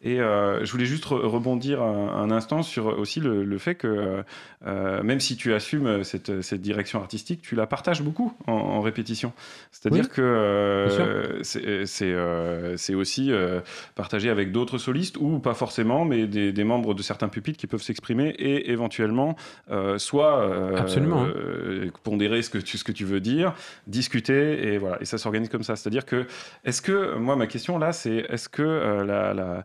Et euh, je voulais juste re- rebondir un, un instant sur aussi le, le fait que euh, même si tu assumes cette, cette direction artistique, tu la partages beaucoup en, en répétition. C'est-à-dire Oui, que euh, c'est euh, aussi euh, partagé avec d'autres solistes ou pas forcément, mais des, des membres de certains pupitres qui peuvent s'exprimer et éventuellement euh, soit euh, Absolument, hein. euh, pondérer ce que, tu, ce que tu veux dire, discuter et voilà. Et ça s'organise comme ça. C'est-à-dire que est-ce que, moi, ma question là, c'est est-ce que euh, la-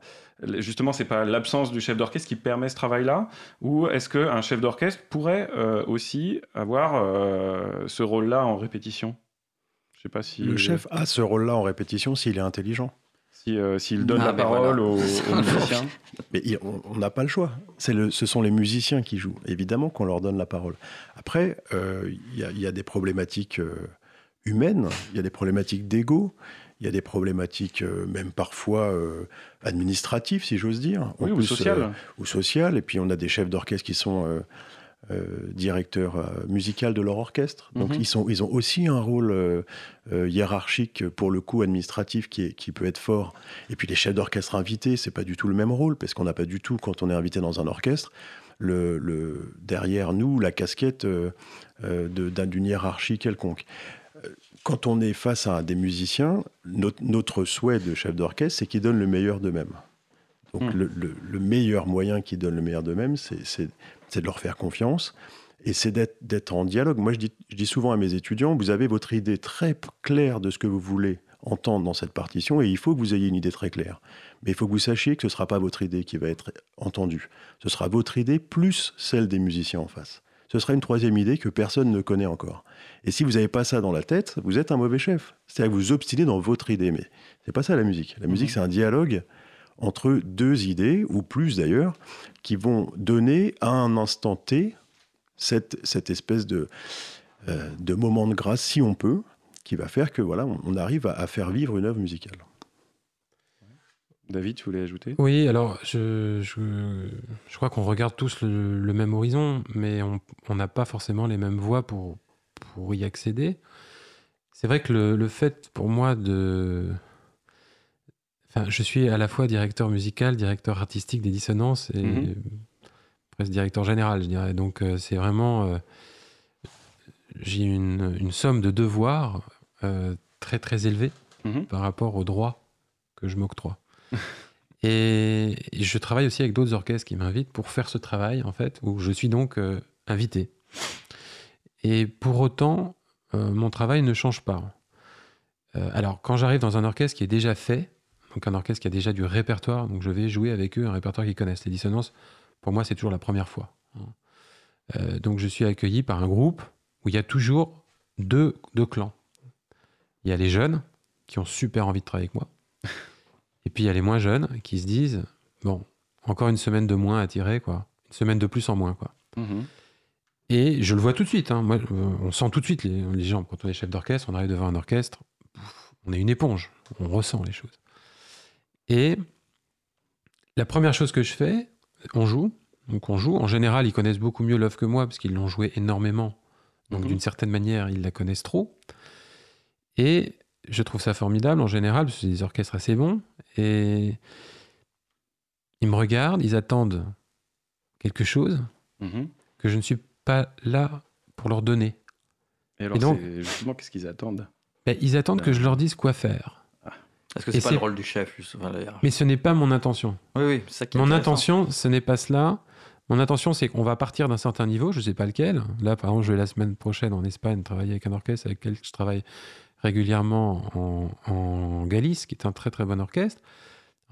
justement, c'est pas l'absence du chef d'orchestre qui permet ce travail-là, ou est-ce qu'un chef d'orchestre pourrait euh, aussi avoir euh, ce rôle-là en répétition? Je sais pas si Le chef a ce rôle-là en répétition s'il est intelligent. si, euh, s'il donne Ah, la ben parole voilà. aux, musiciens. Mais il- on n'a pas le choix. Le, ce sont les musiciens qui jouent. Évidemment qu'on leur donne la parole. Après, euh, il y, y a des problématiques euh, humaines, il y a des problématiques d'ego, il y a des problématiques euh, même parfois euh, administratives, si j'ose dire. Oui, ou plus, social. euh, ou sociales. Et puis on a des chefs d'orchestre qui sont euh, directeurs musicaux de leur orchestre. Donc Mhm. ils, sont, ils ont aussi un rôle hiérarchique, pour le coup administratif, qui, est- qui peut être fort. Et puis les chefs d'orchestre invités, c'est pas du tout le même rôle, parce qu'on n'a pas du tout, quand on est invité dans un orchestre, le, le- derrière nous la casquette d'une hiérarchie quelconque. Quand on est face à des musiciens, notre, notre souhait de chef d'orchestre, c'est qu'ils donnent le meilleur d'eux-mêmes. Donc Mm. le, le- le meilleur moyen qu'ils donnent le meilleur d'eux-mêmes, c'est- de leur faire confiance et c'est d'être- en dialogue. Moi, je dis, je dis souvent à mes étudiants, vous avez votre idée très claire de ce que vous voulez entendre dans cette partition et il faut que vous ayez une idée très claire. Mais il faut que vous sachiez que ce ne sera pas votre idée qui va être entendue. Ce sera votre idée plus celle des musiciens en face. Ce sera une troisième idée que personne ne connaît encore. Et si vous n'avez pas ça dans la tête, vous êtes un mauvais chef. C'est-à-dire que vous obstinez dans votre idée. Mais c'est pas ça la musique. La musique, c'est un dialogue entre deux idées, ou plus d'ailleurs, qui vont donner à un instant T cette, cette espèce de, euh, de moment de grâce, si on peut, qui va faire que voilà, on, on arrive à, à faire vivre une œuvre musicale. David, tu voulais ajouter? Oui, alors je, je, je crois qu'on regarde tous le, le même horizon, mais on on n'a pas forcément les mêmes voies pour, pour y accéder. C'est vrai que le, le fait pour moi de... Enfin, je suis à la fois directeur musical, directeur artistique des dissonances et Mhm. presque directeur général, je dirais. Donc euh, c'est vraiment... euh, J'ai une, une somme de devoirs euh, très très élevée Mhm. par rapport aux droits que je m'octroie. et, je travaille aussi avec d'autres orchestres qui m'invitent pour faire ce travail, en fait, où je suis donc euh, invité. Et pour autant, euh, mon travail ne change pas. Euh, alors, quand j'arrive dans un orchestre qui est déjà fait, donc un orchestre qui a déjà du répertoire, donc je vais jouer avec eux un répertoire qu'ils connaissent. Les dissonances, pour moi, c'est toujours la première fois. hein. Donc, je suis accueilli par un groupe où il y a toujours deux, deux clans. Il y a les jeunes qui ont super envie de travailler avec moi. Et puis il y a les moins jeunes qui se disent bon, encore une semaine de moins à tirer, quoi. Une semaine de plus en moins, quoi. Mhm. Et je le vois tout de suite. hein. Moi, euh, on sent tout de suite les, les gens. Quand on est chef d'orchestre, on arrive devant un orchestre, pouf, on est une éponge. On ressent les choses. Et la première chose que je fais, on joue. Donc on joue. En général, ils connaissent beaucoup mieux l'œuvre que moi parce qu'ils l'ont joué énormément. Donc Mhm. d'une certaine manière, ils la connaissent trop. Et je trouve ça formidable en général parce que c'est des orchestres assez bons. Et ils me regardent, ils attendent quelque chose Mhm. que je ne suis pas là pour leur donner. Et alors, Et donc- justement, qu'est-ce qu'ils attendent? Ben, ils attendent que je leur dise quoi faire. Parce que Et c'est pas le rôle du chef, enfin, d'ailleurs? Mais ce n'est pas mon intention. Oui, oui, c'est ça qui est Mon intéressant. intention, ce n'est pas cela. Mon intention, c'est qu'on va partir d'un certain niveau, je ne sais pas lequel. Là, par exemple, je vais la semaine prochaine en Espagne travailler avec un orchestre avec lequel je travaille régulièrement en, en Galice, qui est un très très bon orchestre.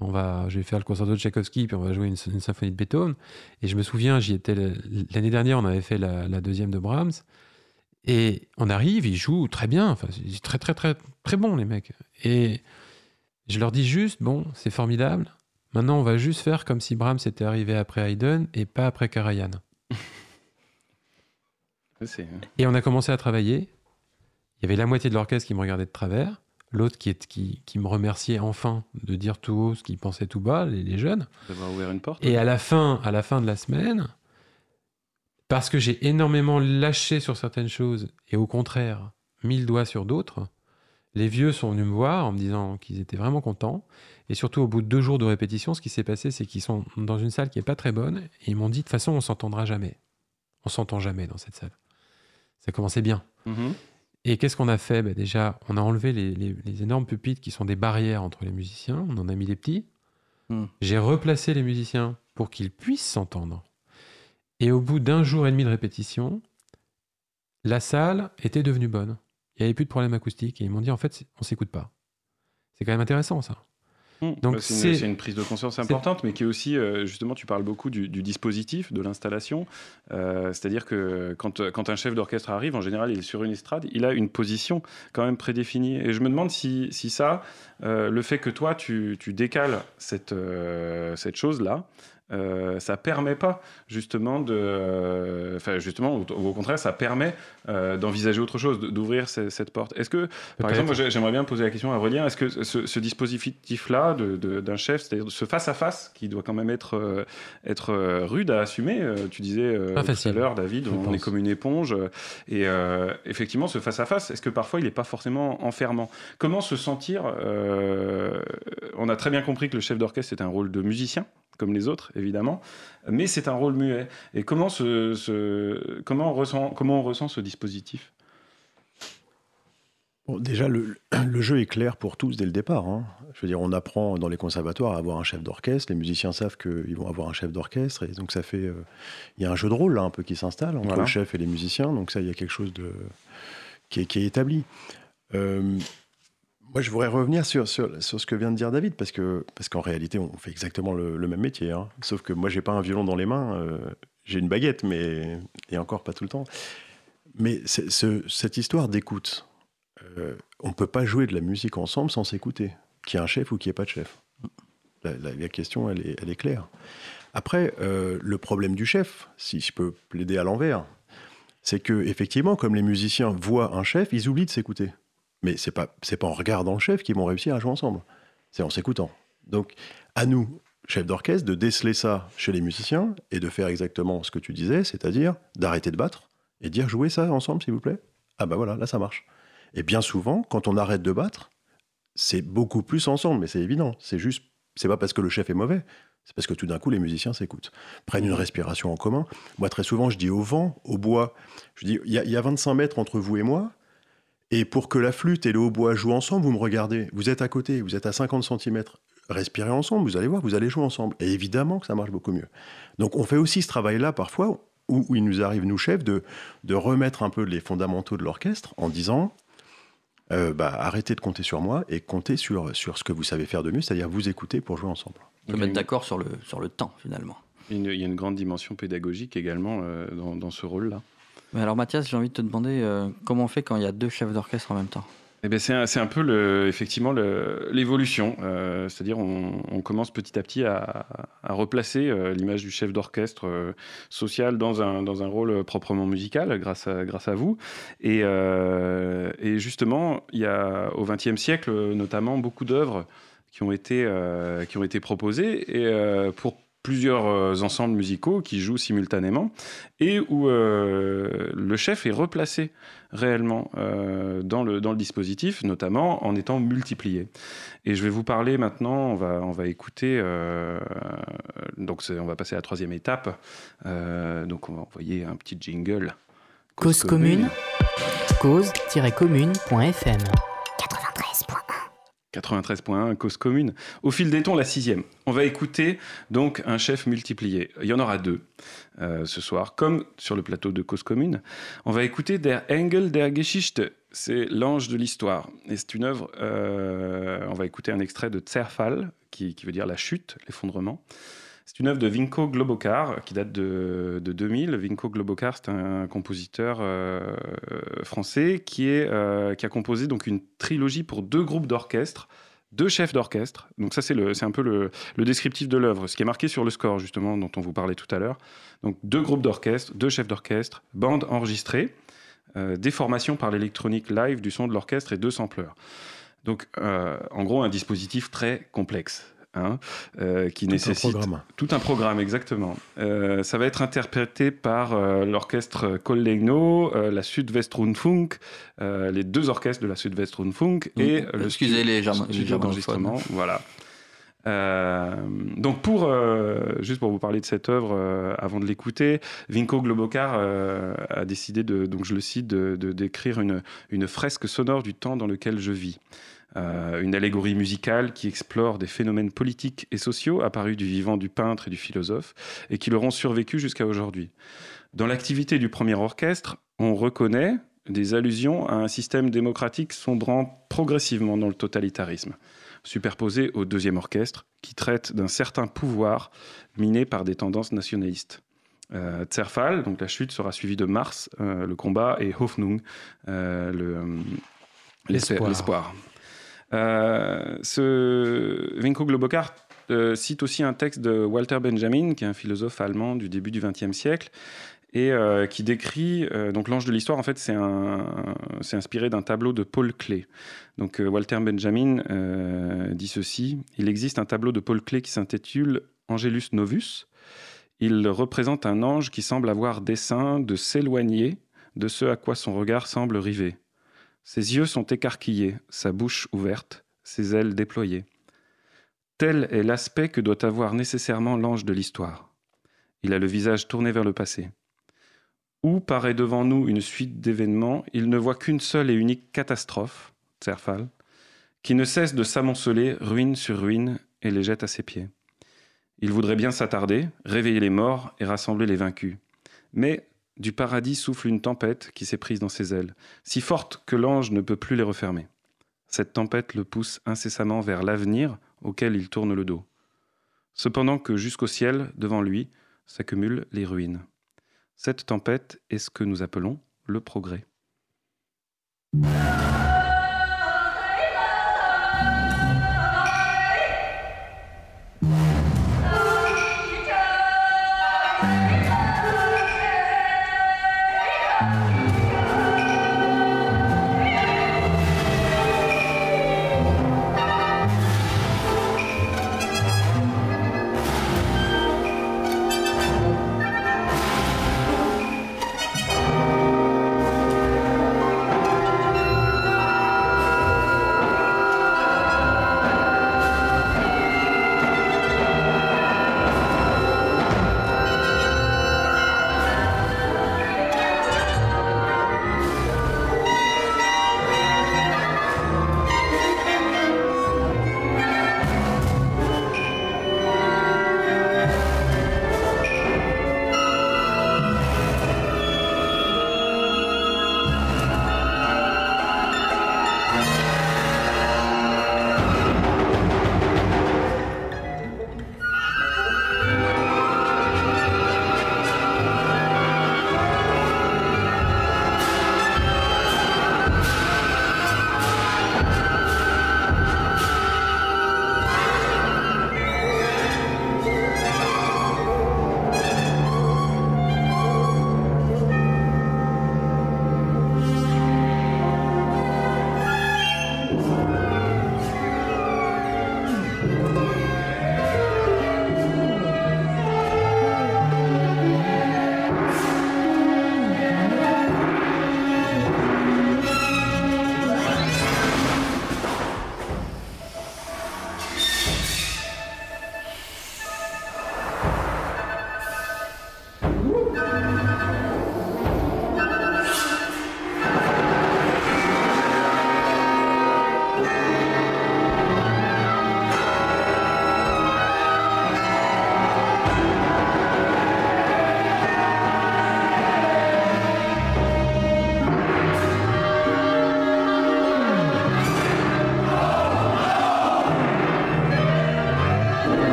On va, je vais faire le concerto de Tchaïkovski, puis on va jouer une, une symphonie de Beethoven. Et je me souviens, j'y étais l'année dernière, on avait fait la, la deuxième de Brahms. Et on arrive, ils jouent très bien, enfin, c'est très très très très bon les mecs. Et je leur dis juste, bon, c'est formidable, Maintenant, on va juste faire comme si Brahms était arrivé après Haydn et pas après Karajan. C'est- Et on a commencé à travailler. Il y avait la moitié de l'orchestre qui me regardait de travers, l'autre qui, est- qui, qui me remerciait enfin de dire tout haut ce qu'ils pensaient tout bas, les, les jeunes. D'avoir ouvert une porte. Et à la fin, à la fin de la semaine, parce que j'ai énormément lâché sur certaines choses et au contraire mis le doigt sur d'autres, les vieux sont venus me voir en me disant qu'ils étaient vraiment contents. Et surtout, au bout de deux jours de répétition, ce qui s'est passé, c'est qu'ils sont dans une salle qui est pas très bonne et ils m'ont dit de toute façon, on s'entendra jamais. On s'entend jamais dans cette salle. Ça commençait bien. Mhm. Et qu'est-ce qu'on a fait? Ben Déjà, on a enlevé les, les- les énormes pupitres qui sont des barrières entre les musiciens. On en a mis des petits. Hmm. J'ai replacé les musiciens pour qu'ils puissent s'entendre. Et au bout d'un jour et demi de répétition, la salle était devenue bonne. Il n'y avait plus de problème acoustique. Et ils m'ont dit, en fait, on s'écoute pas. C'est quand même intéressant, ça. Mm. Donc c'est une, prise de conscience importante, mais qui est aussi, euh, justement, tu parles beaucoup du, du dispositif, de l'installation. Euh, C'est-à-dire que quand, quand un chef d'orchestre arrive, en général, il est sur une estrade, il a une position quand même prédéfinie. Et je me demande si, si ça, euh, le fait que toi, tu, tu décales cette, euh, cette chose-là, euh, ça permet pas justement de, euh, enfin justement, au, au contraire, ça permet euh, d'envisager autre chose, d'ouvrir ce- cette porte. Est-ce que, par exemple, j'aimerais bien poser la question à Aurélien, est-ce que ce, ce dispositif-là d'un chef, c'est-à-dire ce face-à-face, qui doit quand même être, être rude à assumer, tu disais tout à l'heure, David, on pense. est comme une éponge, et effectivement, ce face-à-face, est-ce que parfois il n'est pas forcément enfermant? Comment se sentir On a très bien compris que le chef d'orchestre c'est un rôle de musicien, comme les autres, évidemment, mais c'est un rôle muet. Et comment, comment, on, ressent, comment on ressent ce dispositif? Bon, déjà, le, le jeu est clair pour tous dès le départ. hein. Je veux dire, on apprend dans les conservatoires à avoir un chef d'orchestre. Les musiciens savent qu'ils vont avoir un chef d'orchestre. Et donc, ça fait. euh, Il y a un jeu de rôle, là, un peu qui s'installe entre Voilà. le chef et les musiciens. Donc, ça, il y a quelque chose de, qui, est, qui est établi. Euh, moi, je voudrais revenir sur, sur, ce que vient de dire David, parce que parce qu'en réalité, on fait exactement le, même métier. hein. Sauf que moi, j'ai pas un violon dans les mains. euh, j'ai une baguette, mais. Et encore pas tout le temps. Mais cette histoire d'écoute, euh, on ne peut pas jouer de la musique ensemble sans s'écouter, qu'il y ait un chef ou qu'il n'y ait pas de chef. La question, elle est, elle est claire. Après, euh, le problème du chef, si je peux plaider à l'envers, c'est que effectivement, comme les musiciens voient un chef, ils oublient de s'écouter. Mais c'est pas c'est pas en regardant le chef qu'ils vont réussir à jouer ensemble. C'est en s'écoutant. Donc, à nous, chefs d'orchestre, de déceler ça chez les musiciens et de faire exactement ce que tu disais, c'est-à-dire d'arrêter de battre et dire jouez ça ensemble, s'il vous plaît. Ah bah voilà, là ça marche. Et bien souvent, quand on arrête de battre, c'est beaucoup plus ensemble, mais c'est évident. C'est juste, c'est pas parce que le chef est mauvais, c'est parce que tout d'un coup les musiciens s'écoutent, prennent une respiration en commun. Moi, très souvent, je dis au vent, au bois, je dis il y, y a 25 mètres entre vous et moi, et pour que la flûte et le hautbois jouent ensemble, vous me regardez, vous êtes à côté, vous êtes à 50 cm, respirez ensemble, vous allez voir, vous allez jouer ensemble. Et évidemment que ça marche beaucoup mieux. Donc on fait aussi ce travail-là parfois, où, où il nous arrive, nous chefs, de, de remettre un peu les fondamentaux de l'orchestre en disant euh, bah, arrêtez de compter sur moi et comptez sur, sur ce que vous savez faire de mieux, c'est-à-dire vous écouter pour jouer ensemble. Se Donc, mettre d'accord sur le, sur le temps, finalement. il y a une grande dimension pédagogique également euh, dans, dans ce rôle-là. Alors, Mathias, j'ai envie de te demander euh, comment on fait quand il y a deux chefs d'orchestre en même temps? Eh ben c'est un, peu effectivement l'évolution, euh, c'est-à-dire on, commence petit à petit à, à replacer euh, l'image du chef d'orchestre social dans un, dans un rôle proprement musical grâce à, grâce à vous. Et, justement, il y a au XXe siècle notamment beaucoup d'œuvres qui ont été, qui ont été proposées. Et pour plusieurs euh, ensembles musicaux qui jouent simultanément et où euh, le chef est replacé réellement euh, dans, le, dans le dispositif, notamment en étant multiplié. Et je vais vous parler maintenant, on va, on va écouter, euh, donc on va passer à la troisième étape, donc on va envoyer un petit jingle. Cause commune, cause-commune.fm. 93.1, cause commune. Au fil des tons, la sixième. On va écouter donc un chef multiplié. Il y en aura deux euh, ce soir, comme sur le plateau de cause commune. On va écouter Der Engel der Geschichte. C'est l'ange de l'histoire. Et c'est une œuvre. euh, on va écouter un extrait de Zerfall, qui, qui veut dire la chute, l'effondrement. C'est une œuvre de Vinko Globokar qui date de, de 2000. Vinko Globokar, c'est un compositeur euh, français euh, qui a composé donc une trilogie pour deux groupes d'orchestre deux chefs d'orchestre. Donc ça, c'est un peu le, descriptif de l'œuvre, ce qui est marqué sur le score, justement, dont on vous parlait tout à l'heure. Donc deux groupes d'orchestre, deux chefs d'orchestre, bande enregistrée, euh, des formations par l'électronique live du son de l'orchestre et deux sampleurs. Donc, euh, en gros, un dispositif très complexe. Hein, euh, qui Tout un nécessite programme. tout un programme, exactement. Euh, ça va être interprété par euh, l'orchestre Collegno, euh, la Südwestrundfunk, euh, les deux orchestres de la Südwestrundfunk et le excusez les studio d'enregistrement. Voilà. Euh, donc pour euh, juste pour vous parler de cette œuvre euh, avant de l'écouter, Vinko Globokar euh, a décidé de donc je le cite de, de- d'écrire une une fresque sonore du temps dans lequel je vis. Euh, une allégorie musicale qui explore des phénomènes politiques et sociaux apparus du vivant du peintre et du philosophe et qui leur ont survécu jusqu'à aujourd'hui. Dans l'activité du premier orchestre, on reconnaît des allusions à un système démocratique sombrant progressivement dans le totalitarisme, superposé au deuxième orchestre qui traite d'un certain pouvoir miné par des tendances nationalistes. Euh, Zerfall, donc la chute, sera suivie de Mars, euh, le combat, et Hoffnung, euh, le, L'espoir. Euh, ce Vinko euh, cite aussi un texte de Walter Benjamin, qui est un philosophe allemand du début du XXe siècle, et euh, qui décrit donc l'ange de l'histoire. En fait, c'est inspiré d'un tableau de Paul Klee. Donc Walter Benjamin dit ceci il existe un tableau de Paul Klee qui s'intitule Angelus Novus. Il représente un ange qui semble avoir dessein de s'éloigner de ce à quoi son regard semble river. Ses yeux sont écarquillés, sa bouche ouverte, ses ailes déployées. Tel est l'aspect que doit avoir nécessairement l'ange de l'histoire. Il a le visage tourné vers le passé. Où paraît devant nous une suite d'événements, il ne voit qu'une seule et unique catastrophe, Zerfall, qui ne cesse de s'amonceler ruine sur ruine et les jette à ses pieds. Il voudrait bien s'attarder, réveiller les morts et rassembler les vaincus. Mais du paradis souffle une tempête qui s'est prise dans ses ailes, si forte que l'ange ne peut plus les refermer. Cette tempête le pousse incessamment vers l'avenir auquel il tourne le dos. Cependant que jusqu'au ciel, devant lui, s'accumulent les ruines. Cette tempête est ce que nous appelons le progrès.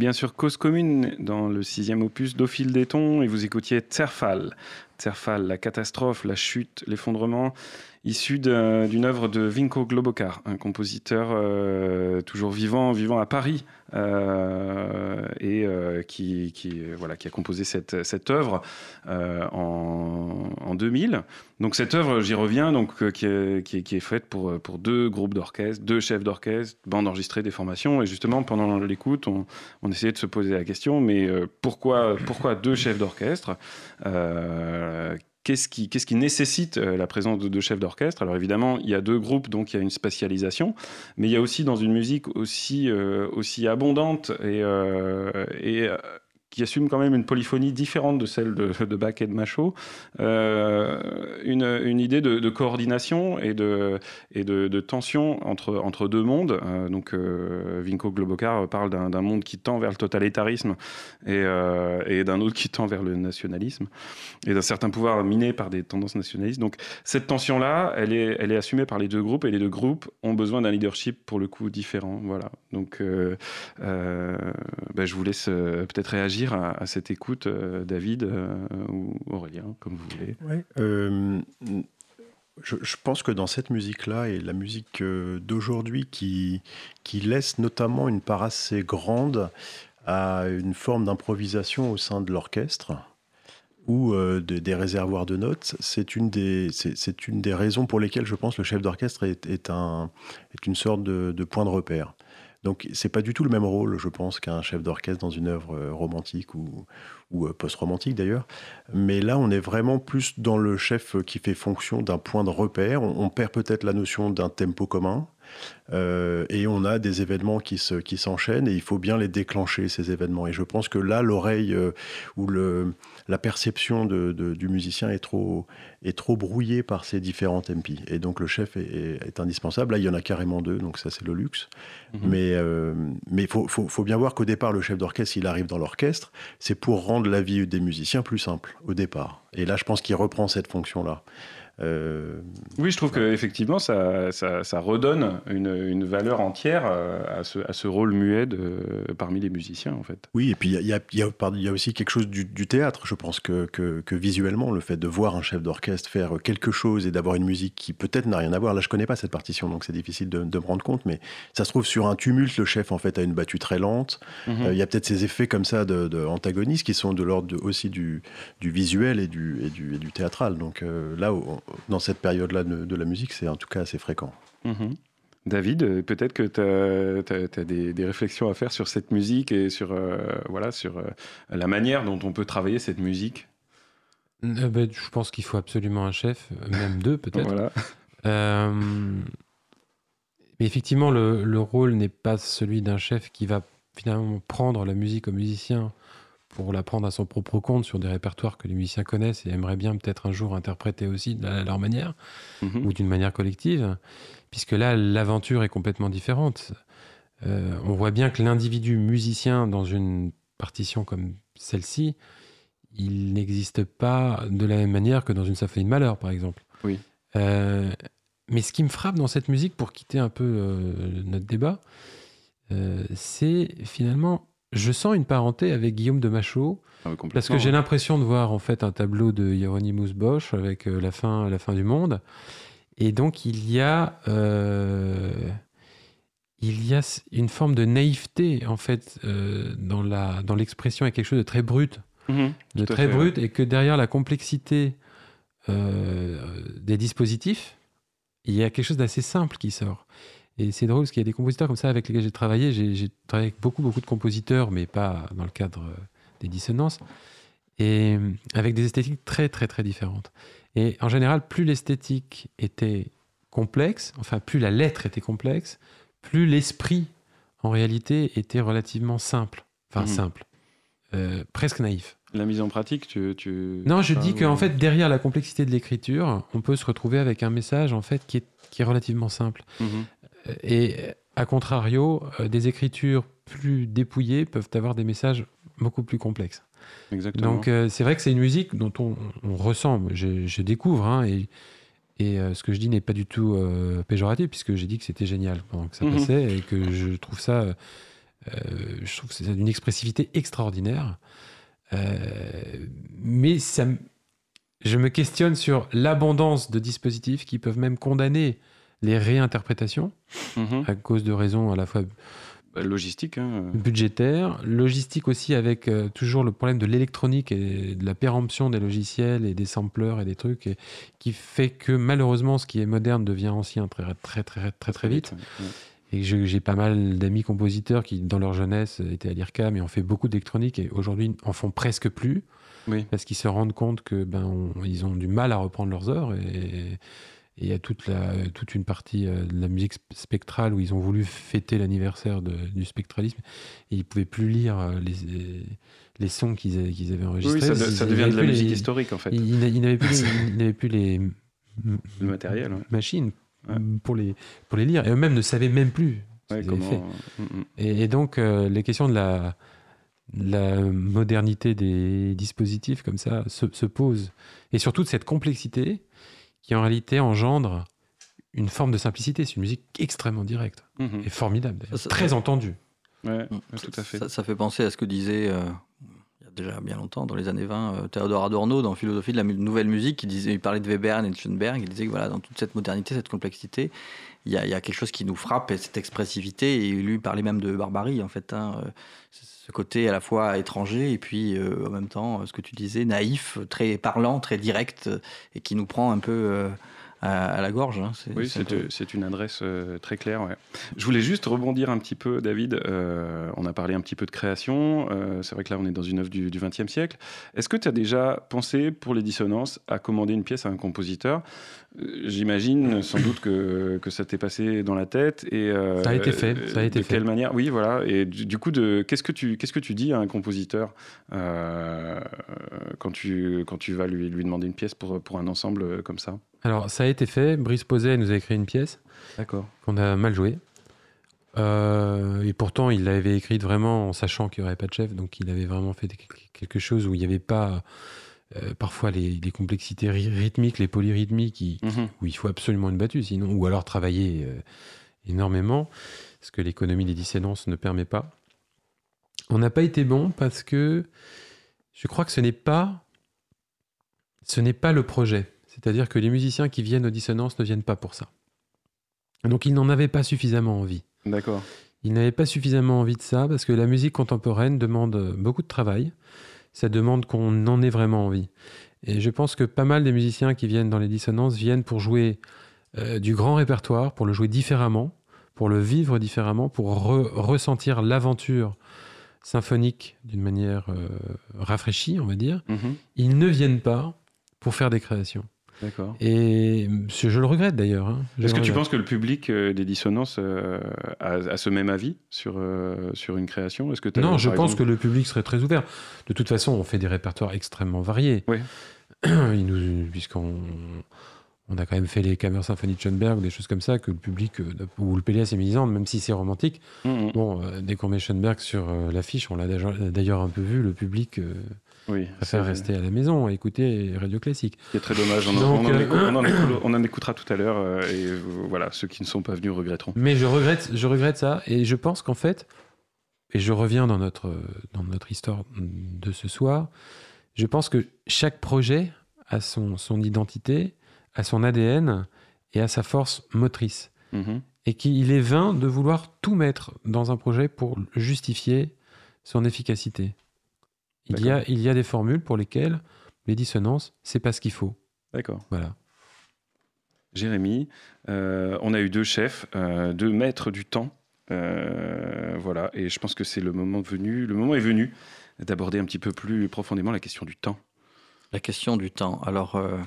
Bien sûr Cause Commune dans le sixième opus d'Ophile Déton et vous écoutiez Zerfall. Zerfall, la catastrophe, la chute, l'effondrement, issu d'une œuvre de Vinko Globokar, un compositeur euh, toujours vivant, vivant à Paris, et euh, qui, voilà, qui a composé cette, œuvre en, en, 2000. Donc cette œuvre, j'y reviens, donc, qui, est, faite pour, deux groupes d'orchestre, deux chefs d'orchestre, bande enregistrée, des formations, et justement pendant l'écoute, on, on, essayait de se poser la question, mais pourquoi, pourquoi deux chefs d'orchestre? Qu'est-ce qui, nécessite euh, la présence de deux chefs d'orchestre? Alors évidemment, il y a deux groupes, donc il y a une spatialisation, mais il y a aussi dans une musique aussi, euh, aussi abondante et, euh, et qui assume quand même une polyphonie différente de celle de, Bach et de Machaut, euh, une, idée de, coordination et de, et de, tension entre, entre deux mondes. Euh, donc, euh, Vinko Globokar parle d'un monde qui tend vers le totalitarisme et, euh, et d'un autre qui tend vers le nationalisme et d'un certain pouvoir miné par des tendances nationalistes. Donc, cette tension-là, elle est, elle est assumée par les deux groupes et les deux groupes ont besoin d'un leadership pour le coup différent. Voilà. Donc, ben, je vous laisse peut-être réagir à, cette écoute, euh, David euh, ou Aurélien, comme vous voulez. Ouais, euh, je, pense que dans cette musique-là et la musique d'aujourd'hui qui, qui laisse notamment une part assez grande à une forme d'improvisation au sein de l'orchestre ou de, des réservoirs de notes, c'est une, c'est une des raisons pour lesquelles je pense le chef d'orchestre est, un, est une sorte de point de repère. Donc c'est pas du tout le même rôle, je pense, qu'un chef d'orchestre dans une œuvre euh, romantique ou, euh, post-romantique d'ailleurs. Mais là, on est vraiment plus dans le chef qui fait fonction d'un point de repère. On perd peut-être la notion d'un tempo commun. Euh, et on a des événements qui, se, qui s'enchaînent et il faut bien les déclencher, ces événements. Et je pense que là, l'oreille euh, ou le, la perception de, de, du musicien est trop, est trop brouillée par ces différents tempi. Et donc le chef est, est, est, indispensable. Là, il y en a carrément deux, donc ça, c'est le luxe. Mm-hmm. Mais euh, il faut, faut, faut, bien voir qu'au départ, le chef d'orchestre, il arrive dans l'orchestre, c'est pour rendre la vie des musiciens plus simple au départ. Et là, je pense qu'il reprend cette fonction-là. Euh, oui, je trouve qu'effectivement, ça, ça, ça, redonne une, une, valeur entière à ce, à ce rôle muet de, parmi les musiciens, en fait. Oui, et puis il y, y, y, y a, aussi quelque chose du, du théâtre. Je pense que, que, que, visuellement, le fait de voir un chef d'orchestre faire quelque chose et d'avoir une musique qui peut-être n'a rien à voir, là je connais pas cette partition, donc c'est difficile de, de, me rendre compte, mais ça se trouve sur un tumulte, le chef en fait a une battue très lente. Il mm -hmm. euh, y a peut-être ces effets comme ça de, de antagonistes qui sont de l'ordre aussi du, du, visuel et du, et du, et du théâtral. Donc euh, là, on, dans cette période-là de, de, la musique, c'est en tout cas assez fréquent. Mmh. David, peut-être que tu as, as des, des, réflexions à faire sur cette musique et sur, euh, voilà, sur euh, la manière dont on peut travailler cette musique? Euh, bah, je pense qu'il faut absolument un chef, même deux peut-être. voilà. mais effectivement, le, le rôle n'est pas celui d'un chef qui va finalement prendre la musique au musicien pour la prendre à son propre compte sur des répertoires que les musiciens connaissent et aimeraient bien peut-être un jour interpréter aussi de leur manière -hmm. ou d'une manière collective, puisque là, l'aventure est complètement différente. Euh, on voit bien que l'individu musicien dans une partition comme celle-ci, il n'existe pas de la même manière que dans une symphonie de malheur, par exemple. Oui. Euh, mais ce qui me frappe dans cette musique, pour quitter un peu euh, notre débat, euh, c'est finalement je sens une parenté avec Guillaume de Machaut ah, parce que j'ai l'impression de voir en fait un tableau de Hieronymus Bosch avec euh, la fin la fin du monde. Et donc il y a euh, il y a une forme de naïveté en fait euh, dans la dans l'expression. Et quelque chose de très brut. Mmh, de très fait, brut ouais. et que derrière la complexité des dispositifs il y a quelque chose d'assez simple qui sort et c'est drôle parce qu'il y a des compositeurs comme ça avec lesquels j'ai travaillé. J'ai travaillé avec beaucoup, beaucoup de compositeurs, mais pas dans le cadre des dissonances, et avec des esthétiques très, très, très différentes. Et en général, plus l'esthétique était complexe, enfin, plus la lettre était complexe, plus l'esprit, en réalité, était relativement simple. Enfin, mmh. simple. Euh, presque naïf. La mise en pratique, tu. tu... Non, je dis qu'en fait, derrière la complexité de l'écriture, on peut se retrouver avec un message en fait qui est, qui est relativement simple. Mmh. Et à contrario, euh, des écritures plus dépouillées peuvent avoir des messages beaucoup plus complexes. Exactement. Donc euh, c'est vrai que c'est une musique dont on, on ressent, je, je découvre, hein, et, et euh, ce que je dis n'est pas du tout euh, péjoratif, puisque j'ai dit que c'était génial pendant que ça Mhm. passait, et que je trouve ça je trouve que c'est d'une expressivité extraordinaire. mais ça, je me questionne sur l'abondance de dispositifs qui peuvent même condamner les réinterprétations Mhm. à cause de raisons à la fois Bah, Logistique. hein. budgétaires, logistique aussi avec euh, toujours le problème de l'électronique et de la péremption des logiciels et des sampleurs et des trucs et- qui fait que malheureusement ce qui est moderne devient ancien très très très très très, vite. Ouais. Et j'ai pas mal d'amis compositeurs qui dans leur jeunesse étaient à l'IRCAM et ont fait beaucoup d'électronique et aujourd'hui en font presque plus Oui. parce qu'ils se rendent compte que ben on- ils ont du mal à reprendre leurs et et il y a toute, la, toute une partie euh, de la musique sp- spectrale où ils ont voulu fêter l'anniversaire du spectralisme et ils pouvaient plus lire euh, les, les sons qu'ils avaient, enregistrés. oui, ça, devient de la musique les- historique en fait. Ils, ils n'a- ils n'avaient plus, les- plus Le matériel. ouais. machines Ouais. pour, les, pour les lire et eux-mêmes ne savaient même plus ce Ouais, qu'ils comment... fait. Mm, mm. Et, et donc, euh, les questions de la, la modernité des dispositifs comme ça se, se posent. Et surtout de cette complexité qui, en réalité, engendre une forme de simplicité. C'est une musique extrêmement directe Mhm. et formidable, d'ailleurs. Ça, ça- très entendue. Ouais, ouais, tout à fait. Ça, ça fait penser à ce que disait, euh, il y a déjà bien longtemps, dans les années 20, euh, Théodore Adorno, dans Philosophie de la mu- nouvelle musique, qui disait, il parlait de Webern et de Schoenberg, il disait que voilà, dans toute cette modernité, cette complexité, il y a, il y a quelque chose qui nous frappe, et cette expressivité, et lui parlait même de barbarie, en fait. hein, euh, ce côté à la fois étranger, et puis euh, en même temps, ce que tu disais, naïf, très parlant, très direct, euh, et qui nous prend un peu euh, à, à la gorge. hein. C'est- Oui, c'est peu- une adresse euh, très claire. ouais. Je voulais juste rebondir un petit peu, David. On a parlé un petit peu de création. C'est vrai que là, on est dans une œuvre du XXe siècle. Est-ce que tu as déjà pensé, pour les dissonances, à commander une pièce à un compositeur? J'imagine sans doute que, que ça t'est passé dans la tête. Et, euh, Ça a été fait, ça a été de fait. quelle manière Oui, voilà. Et du, du coup, de- qu'est-ce que tu qu'est-ce que tu dis à un compositeur euh, quand tu quand tu vas lui, lui demander une pièce pour pour un ensemble comme ça? Alors, ça a été fait. Brice Posay nous a écrit une pièce D'accord. qu'on a mal jouée. Euh, et pourtant, il l'avait écrite vraiment en sachant qu'il n'y aurait pas de chef. Donc, il avait vraiment fait quelque chose où il n'y avait pas euh, parfois les, les complexités ry- rythmiques, les polyrythmiques, Mhm. où il faut absolument une battue, sinon, ou alors travailler euh, énormément, ce que l'économie des dissonances ne permet pas. On n'a pas été bon parce que je crois que ce n'est pas, ce n'est pas le projet. C'est-à-dire que les musiciens qui viennent aux dissonances ne viennent pas pour ça. Donc ils n'en avaient pas suffisamment envie. D'accord. Ils n'avaient pas suffisamment envie de ça parce que la musique contemporaine demande beaucoup de travail. Ça demande qu'on en ait vraiment envie. Et je pense que pas mal des musiciens qui viennent dans les dissonances viennent pour jouer euh, du grand répertoire, pour le jouer différemment, pour le vivre différemment, pour re- ressentir l'aventure symphonique d'une manière euh, rafraîchie, on va dire. Mhm. Ils ne viennent pas pour faire des créations. D'accord. Et je, je le regrette d'ailleurs. hein. Est-ce que tu penses que le public euh, des dissonances euh, a, a ce même avis sur, euh, sur une création? Est-ce que t'as- Non, je pense exemple- que le public serait très ouvert. De toute façon, on fait des répertoires extrêmement variés. Oui. Puisqu'on on a quand même fait les Kammer Symphonies de Schoenberg ou des choses comme ça que le public, ou le Pélias et Mélisande, même si c'est romantique, Mhm. bon, euh, dès qu'on met Schoenberg sur l'affiche, on l'a d'ailleurs un peu vu, le public Oui, préfère c'est- rester à la maison à écouter Radio Classique. Ce qui est très dommage. On, en- Donc, on en, écou- on en écou- on en écoutera tout à l'heure. euh, et voilà, ceux qui ne sont pas venus regretteront. Mais je regrette, je regrette ça, et je pense qu'en fait, et je reviens dans notre, dans notre histoire de ce soir, je pense que chaque projet a son, son identité, a son ADN et a sa force motrice. Mhm. Et qu'il est vain de vouloir tout mettre dans un projet pour justifier son efficacité. Il y, a, il y a des formules pour lesquelles les dissonances, c'est pas ce qu'il faut. D'accord. Voilà. Jérémy, euh, on a eu deux chefs, euh, deux maîtres du temps. Euh, voilà, et je pense que c'est le moment venu, le moment est venu d'aborder un petit peu plus profondément la question du temps. La question du temps. Alors, euh,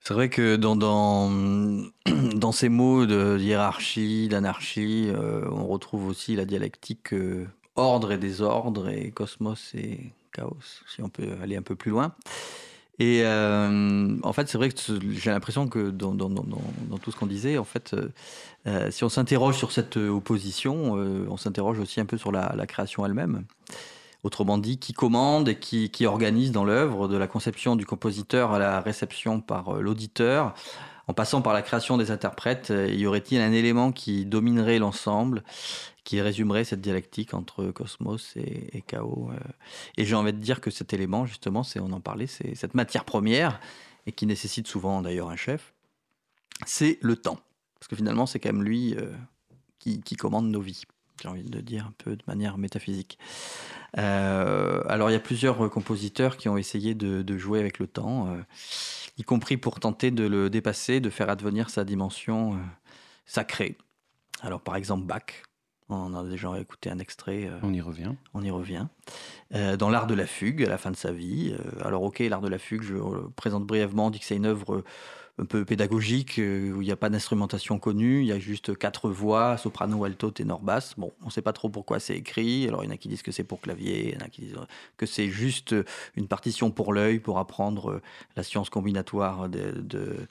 c'est vrai que dans, dans, dans ces mots de hiérarchie, d'anarchie, euh, on retrouve aussi la dialectique euh, ordre et désordre et cosmos et chaos, si on peut aller un peu plus loin. Et euh, en fait, c'est vrai que j'ai l'impression que dans, tout ce qu'on disait, en fait, euh, euh, si on s'interroge sur cette opposition, on s'interroge aussi un peu sur la, création elle-même. Autrement dit, qui commande et qui, organise dans l'œuvre, de la conception du compositeur à la réception par l'auditeur, En passant par la création des interprètes, y aurait-il un élément qui dominerait l'ensemble, qui résumerait cette dialectique entre cosmos et, chaos euh Et j'ai envie de dire que cet élément, justement, c'est, on en parlait, c'est cette matière première, et qui nécessite souvent d'ailleurs un chef, c'est le temps. Parce que finalement, c'est quand même lui euh, qui, commande nos vies j'ai envie de dire un peu de manière métaphysique. alors il y a plusieurs compositeurs qui ont essayé de, jouer avec le temps y compris pour tenter de le dépasser, de faire advenir sa dimension euh, sacrée. Alors par exemple Bach, on a déjà écouté un extrait. Euh, on y revient. On y revient. Euh, dans l'art de la fugue, à la fin de sa vie. alors ok, l'art de la fugue, je le présente brièvement, on dit que c'est une œuvre un peu pédagogique, euh, où il n'y a pas d'instrumentation connue, il y a juste quatre voix, soprano, alto, ténor, basse. Bon, on ne sait pas trop pourquoi c'est écrit. Alors il y en a qui disent que c'est pour clavier, il y en a qui disent que c'est juste une partition pour l'œil, pour apprendre la science combinatoire de,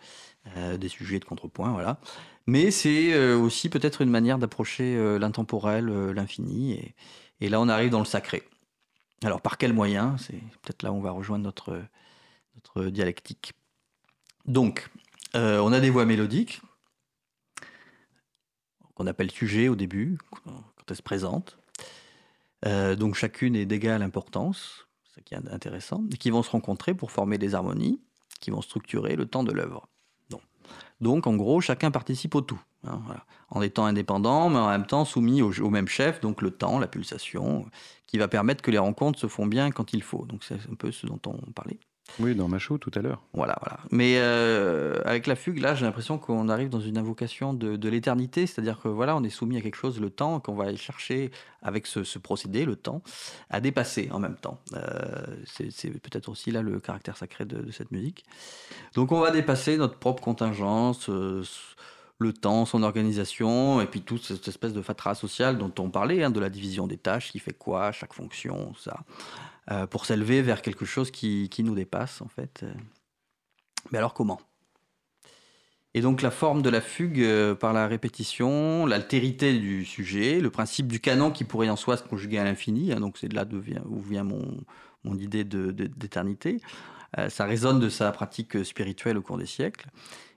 euh, des sujets de contrepoint, voilà. Mais c'est euh, aussi peut-être une manière d'approcher l'intemporel, l'infini, et, là on arrive dans le sacré. Alors par quel moyen? C'est peut-être là où on va rejoindre notre dialectique. Donc, euh, on a des voix mélodiques, qu'on appelle sujet au début, quand elles se présentent. Euh, donc chacune est d'égale importance, ce qui est intéressant, et qui vont se rencontrer pour former des harmonies qui vont structurer le temps de l'œuvre. Donc, en gros, chacun participe au tout, hein, en étant indépendant, mais en même temps soumis au, même chef, donc le temps, la pulsation, qui va permettre que les rencontres se font bien quand il faut. Donc c'est un peu ce dont on parlait. Oui, dans Macho tout à l'heure. Voilà, voilà. Mais euh, avec la fugue, là, j'ai l'impression qu'on arrive dans une invocation de, l'éternité, c'est-à-dire que voilà, on est soumis à quelque chose, le temps, qu'on va aller chercher avec ce, procédé, le temps, à dépasser en même temps. Euh, c'est peut-être aussi là le caractère sacré de, cette musique. Donc, on va dépasser notre propre contingence. Euh, le temps, son organisation, et puis toute cette espèce de fatras social dont on parlait, hein, de la division des tâches, qui fait quoi, chaque fonction, ça. Euh, pour s'élever vers quelque chose qui, nous dépasse en fait. Mais alors comment? Et donc la forme de la fugue euh, par la répétition, l'altérité du sujet, le principe du canon qui pourrait en soi se conjuguer à l'infini, hein, donc c'est de là où vient mon, idée d'éternité, euh, ça résonne de sa pratique spirituelle au cours des siècles.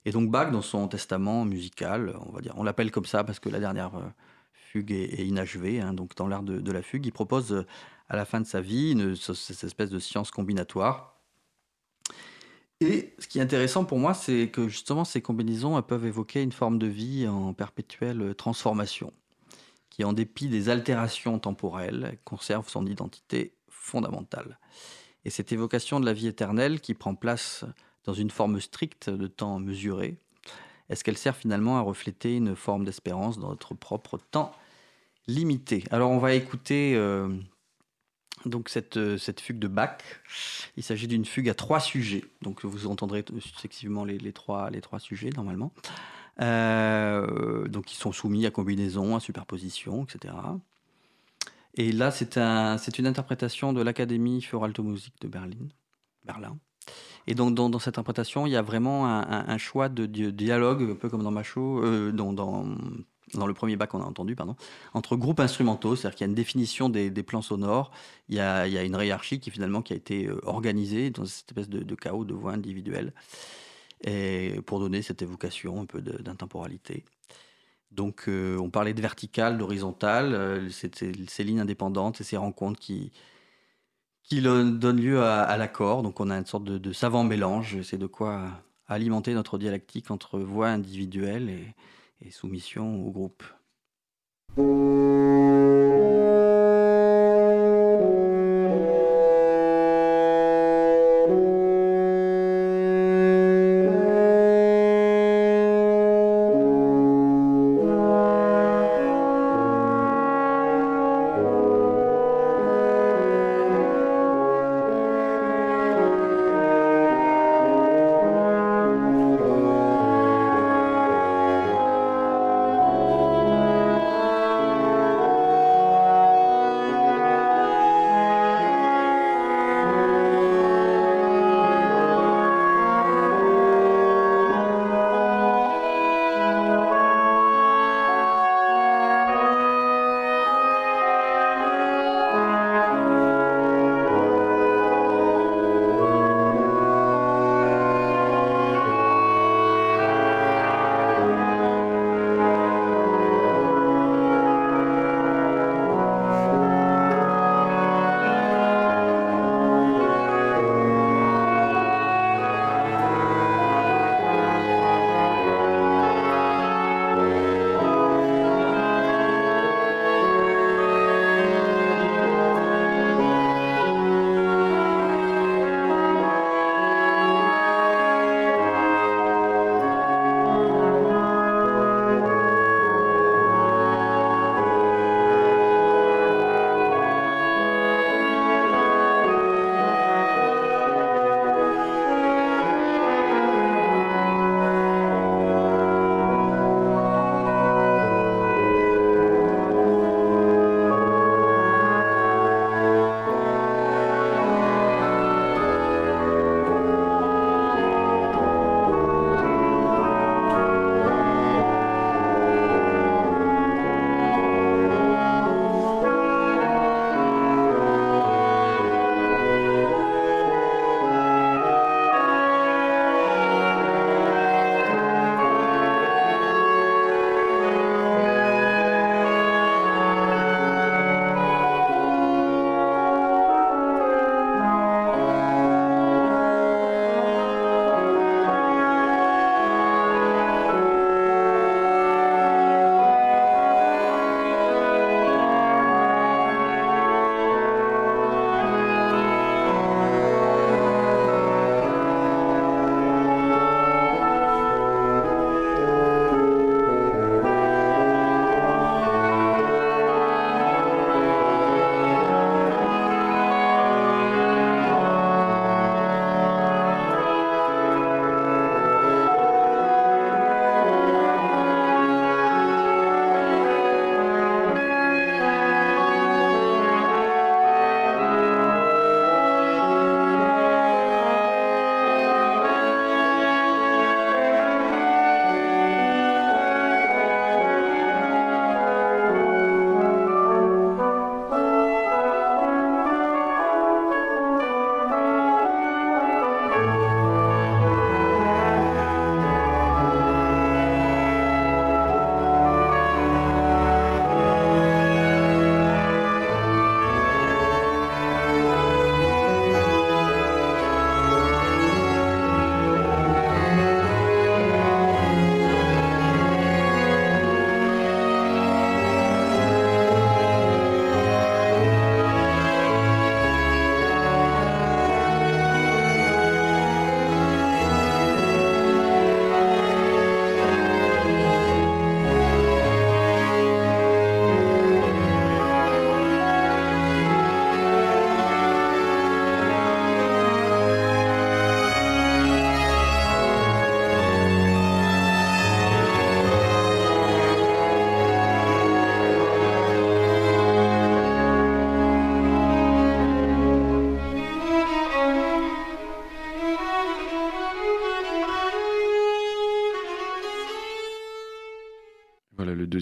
Et donc Bach, dans son testament musical, on va dire, on l'appelle comme ça parce que la dernière fugue est, inachevée, hein, donc dans l'art de, la fugue, il propose à la fin de sa vie, cette espèce de science combinatoire. Et ce qui est intéressant pour moi, c'est que justement ces combinaisons peuvent évoquer une forme de vie en perpétuelle transformation, qui en dépit des altérations temporelles, conserve son identité fondamentale. Et cette évocation de la vie éternelle qui prend place dans une forme stricte de temps mesuré, est-ce qu'elle sert finalement à refléter une forme d'espérance dans notre propre temps limité? Alors on va écouter euh, donc cette, euh, cette fugue de Bach. Il s'agit d'une fugue à trois sujets. Donc vous entendrez successivement les, trois, sujets normalement. Euh, donc ils sont soumis à combinaison, à superposition, etc. Et là, c'est un, une interprétation de l'Académie Alte Musik de. Berlin. Et donc, dans, cette interprétation, il y a vraiment un, choix de, dialogue, un peu comme dans Macho, euh, dans, le premier bac qu'on a entendu, pardon, entre groupes instrumentaux, c'est-à-dire qu'il y a une définition des, plans sonores, il y, a, une hiérarchie qui finalement qui a été euh, organisée dans cette espèce de, chaos de voix individuelles, et pour donner cette évocation un peu d'intemporalité. Donc euh, on parlait de vertical, d'horizontal, euh, ces lignes indépendantes et ces rencontres qui, qui donnent lieu à, l'accord. Donc on a une sorte de, savant mélange, c'est de quoi alimenter notre dialectique entre voix individuelles et, et soumission au groupe.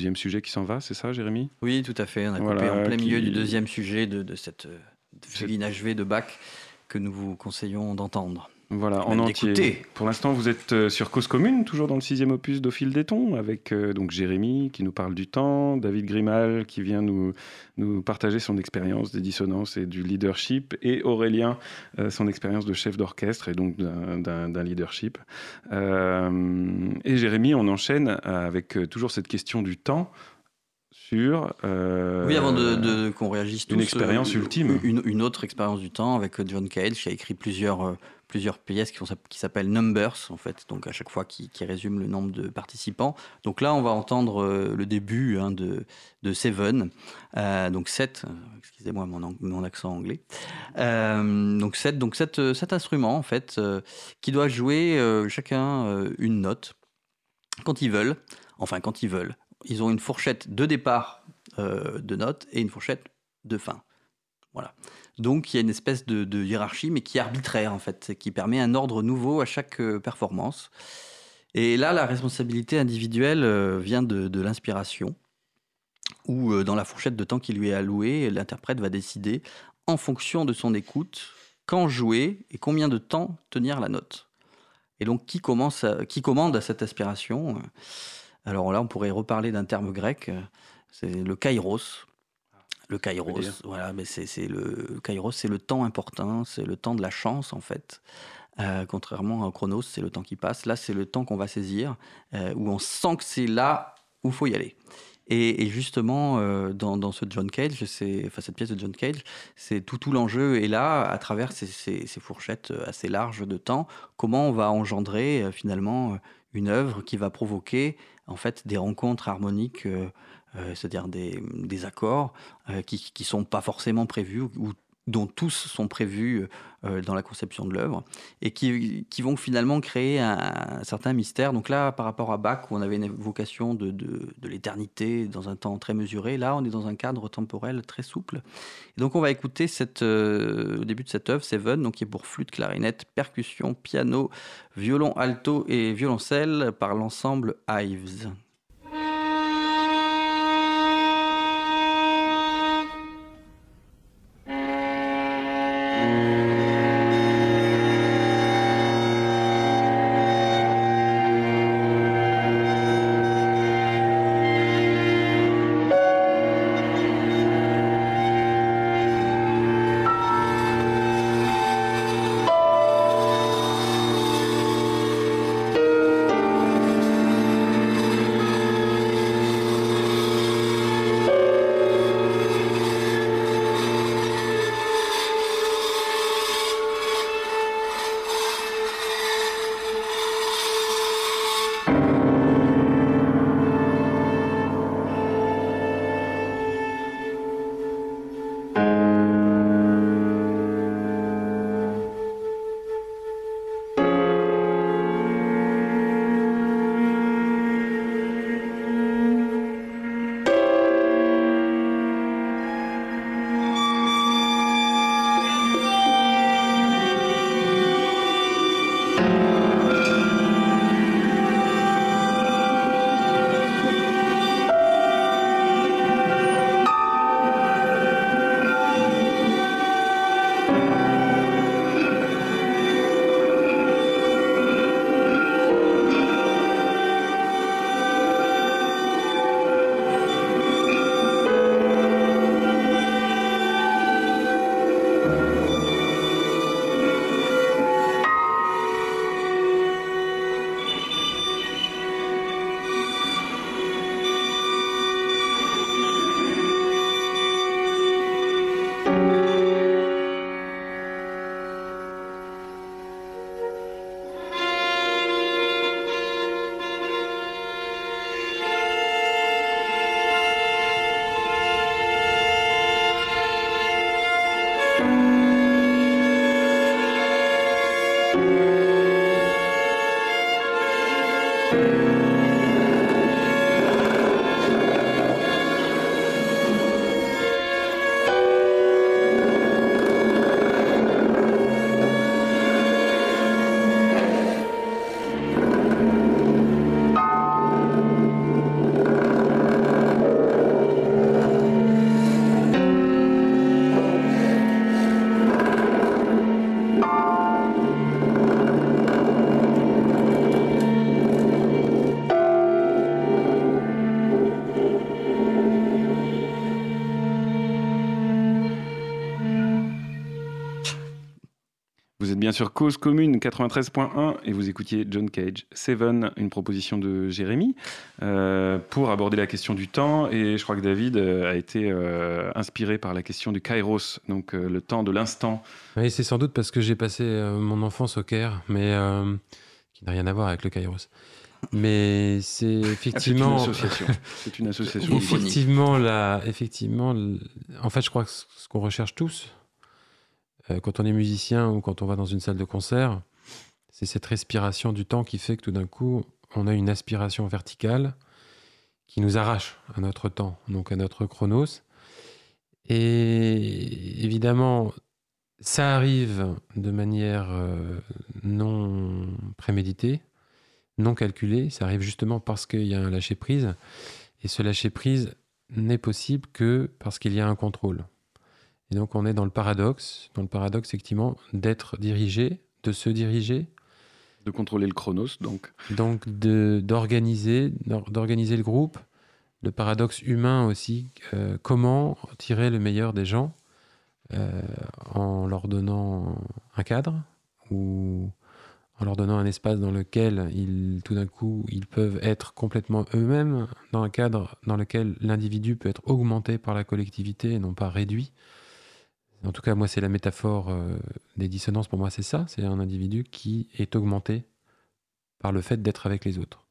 Deuxième sujet qui s'en va, c'est ça, Jérémy? Oui, tout à fait. On a Voilà, coupé en plein qui- milieu du deuxième sujet de, de cette euh, fugue inachevée de Bach que nous vous conseillons d'entendre. Voilà, en entier. Pour l'instant, vous êtes euh, sur Cause Commune, toujours dans le sixième opus d'Au fil des tons, avec euh, donc Jérémy qui nous parle du temps, David Grimal qui vient nous, nous partager son expérience des dissonances et du leadership, et Aurélien, euh, son expérience de chef d'orchestre et donc d'un- leadership. Euh, et Jérémy, on enchaîne avec euh, toujours cette question du temps sur... euh, Oui, avant de, de- qu'on réagisse tous. une expérience euh, ultime. Une, une autre expérience du temps avec John Cage qui a écrit plusieurs, euh, plusieurs pièces qui, s'appellent Numbers, en fait, donc à chaque fois qui, qui résument le nombre de participants. Donc là, on va entendre euh, le début hein, de, de Seven, euh, donc 7, excusez-moi mon, accent anglais. Euh, donc 7, donc euh, instruments, en fait, euh, qui doivent jouer euh, chacun euh, une note quand ils veulent, enfin quand ils veulent. Ils ont une fourchette de départ euh, de notes et une fourchette de fin. Voilà. Donc il y a une espèce de, hiérarchie, mais qui est arbitraire en fait, qui permet un ordre nouveau à chaque euh, performance. Et là, la responsabilité individuelle euh, vient de, l'inspiration, où euh, dans la fourchette de temps qui lui est allouée, l'interprète va décider, en fonction de son écoute, quand jouer et combien de temps tenir la note. Et donc, qui, commence qui commande à cette aspiration? Alors là, on pourrait reparler d'un terme grec, c'est le kairos. Le kairos, voilà, mais c'est le, kairos, c'est le temps important, c'est le temps de la chance en fait. Euh, contrairement au chronos, c'est le temps qui passe. Là, c'est le temps qu'on va saisir, euh, où on sent que c'est là où il faut y aller. Et, et justement, euh, dans, dans ce John Cage, enfin cette pièce de John Cage, c'est tout, tout l'enjeu est là, à travers ces, ces- ces fourchettes assez larges de temps, comment on va engendrer finalement une œuvre qui va provoquer en fait des rencontres harmoniques, euh, c'est-à-dire des, accords euh, qui ne sont pas forcément prévus ou dont tous sont prévus euh, dans la conception de l'œuvre et qui, vont finalement créer un, certain mystère. Donc là, par rapport à Bach, où on avait une évocation de, l'éternité dans un temps très mesuré, là, on est dans un cadre temporel très souple. Et donc on va écouter le début de cette œuvre, Seven, donc qui est pour flûte, clarinette, percussion, piano, violon alto et violoncelle par l'ensemble Ives. Bien sur Cause Commune 93.1 et vous écoutiez John Cage, Seven, une proposition de Jérémy euh, pour aborder la question du temps. Et je crois que David euh, a été euh, inspiré par la question du kairos, donc le temps de l'instant. Oui, c'est sans doute parce que j'ai passé mon enfance au Caire, mais qui n'a rien à voir avec le kairos. Mais c'est effectivement. Ah, c'est une association. c'est une association. effectivement, là, effectivement, en fait, je crois que ce qu'on recherche tous, quand on est musicien ou quand on va dans une salle de concert, c'est cette respiration du temps qui fait que tout d'un coup, on a une aspiration verticale qui nous arrache à notre temps, donc à notre chronos. Et évidemment, ça arrive de manière euh, non préméditée, non calculée. Ça arrive justement parce qu'il y a un lâcher-prise. Et ce lâcher-prise n'est possible que parce qu'il y a un contrôle. Et donc on est dans le paradoxe, dans le paradoxe effectivement d'être dirigé, de se diriger. De contrôler le chronos donc. Donc d'organiser, d'organiser le groupe. Le paradoxe humain aussi, euh, comment tirer le meilleur des gens euh, en leur donnant un cadre ou en leur donnant un espace dans lequel ils, tout d'un coup, ils peuvent être complètement eux-mêmes, dans un cadre dans lequel l'individu peut être augmenté par la collectivité et non pas réduit. En tout cas, moi, c'est la métaphore euh, des dissonances. Pour moi, c'est ça. C'est un individu qui est augmenté par le fait d'être avec les autres.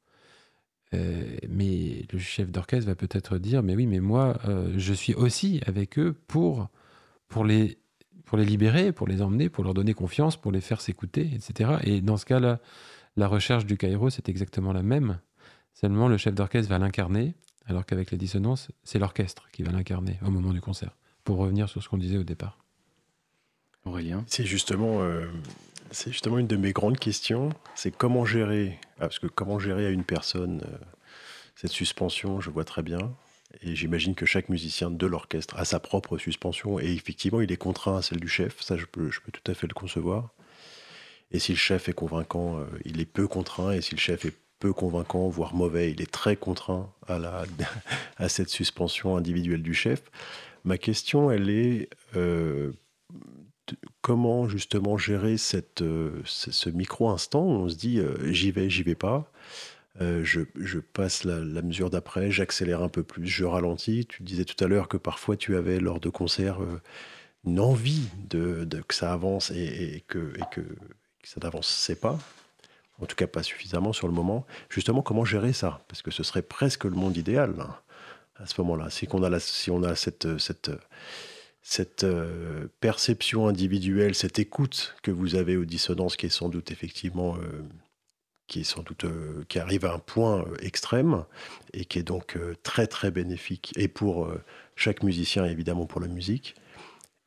Euh, mais le chef d'orchestre va peut-être dire, mais oui, mais moi, euh, je suis aussi avec eux pour, pour, les, pour les libérer, pour les emmener, pour leur donner confiance, pour les faire s'écouter, etc. Et dans ce cas-là, la recherche du Cairo, c'est exactement la même. Seulement, le chef d'orchestre va l'incarner, alors qu'avec les dissonances, c'est l'orchestre qui va l'incarner au moment du concert, pour revenir sur ce qu'on disait au départ. Aurélien C'est justement, euh, justement une de mes grandes questions. C'est comment gérer, ah, parce que comment gérer à une personne euh, cette suspension, je vois très bien. Et j'imagine que chaque musicien de l'orchestre a sa propre suspension. Et effectivement, il est contraint à celle du chef. Ça, je peux, je peux tout à fait le concevoir. Et si le chef est convaincant, euh, il est peu contraint. Et si le chef est peu convaincant, voire mauvais, il est très contraint à, la, à cette suspension individuelle du chef. Ma question, elle est comment justement gérer cette, euh, ce micro-instant où on se dit euh, j'y vais, j'y vais pas. Euh, je, je, passe la, mesure d'après, j'accélère un peu plus, je ralentis. Tu disais tout à l'heure que parfois tu avais lors de concerts une envie de, que ça avance et, que, et que, ça n'avance pas. En tout cas, pas suffisamment sur le moment. Justement, comment gérer ça? Parce que ce serait presque le monde idéal hein, à ce moment-là. Si, on a la, si on a cette, cette, cette euh, perception individuelle, cette écoute que vous avez aux dissonances qui est sans doute effectivement euh, qui est sans doute euh, qui arrive à un point extrême et qui est donc très très bénéfique et pour chaque musicien et évidemment pour la musique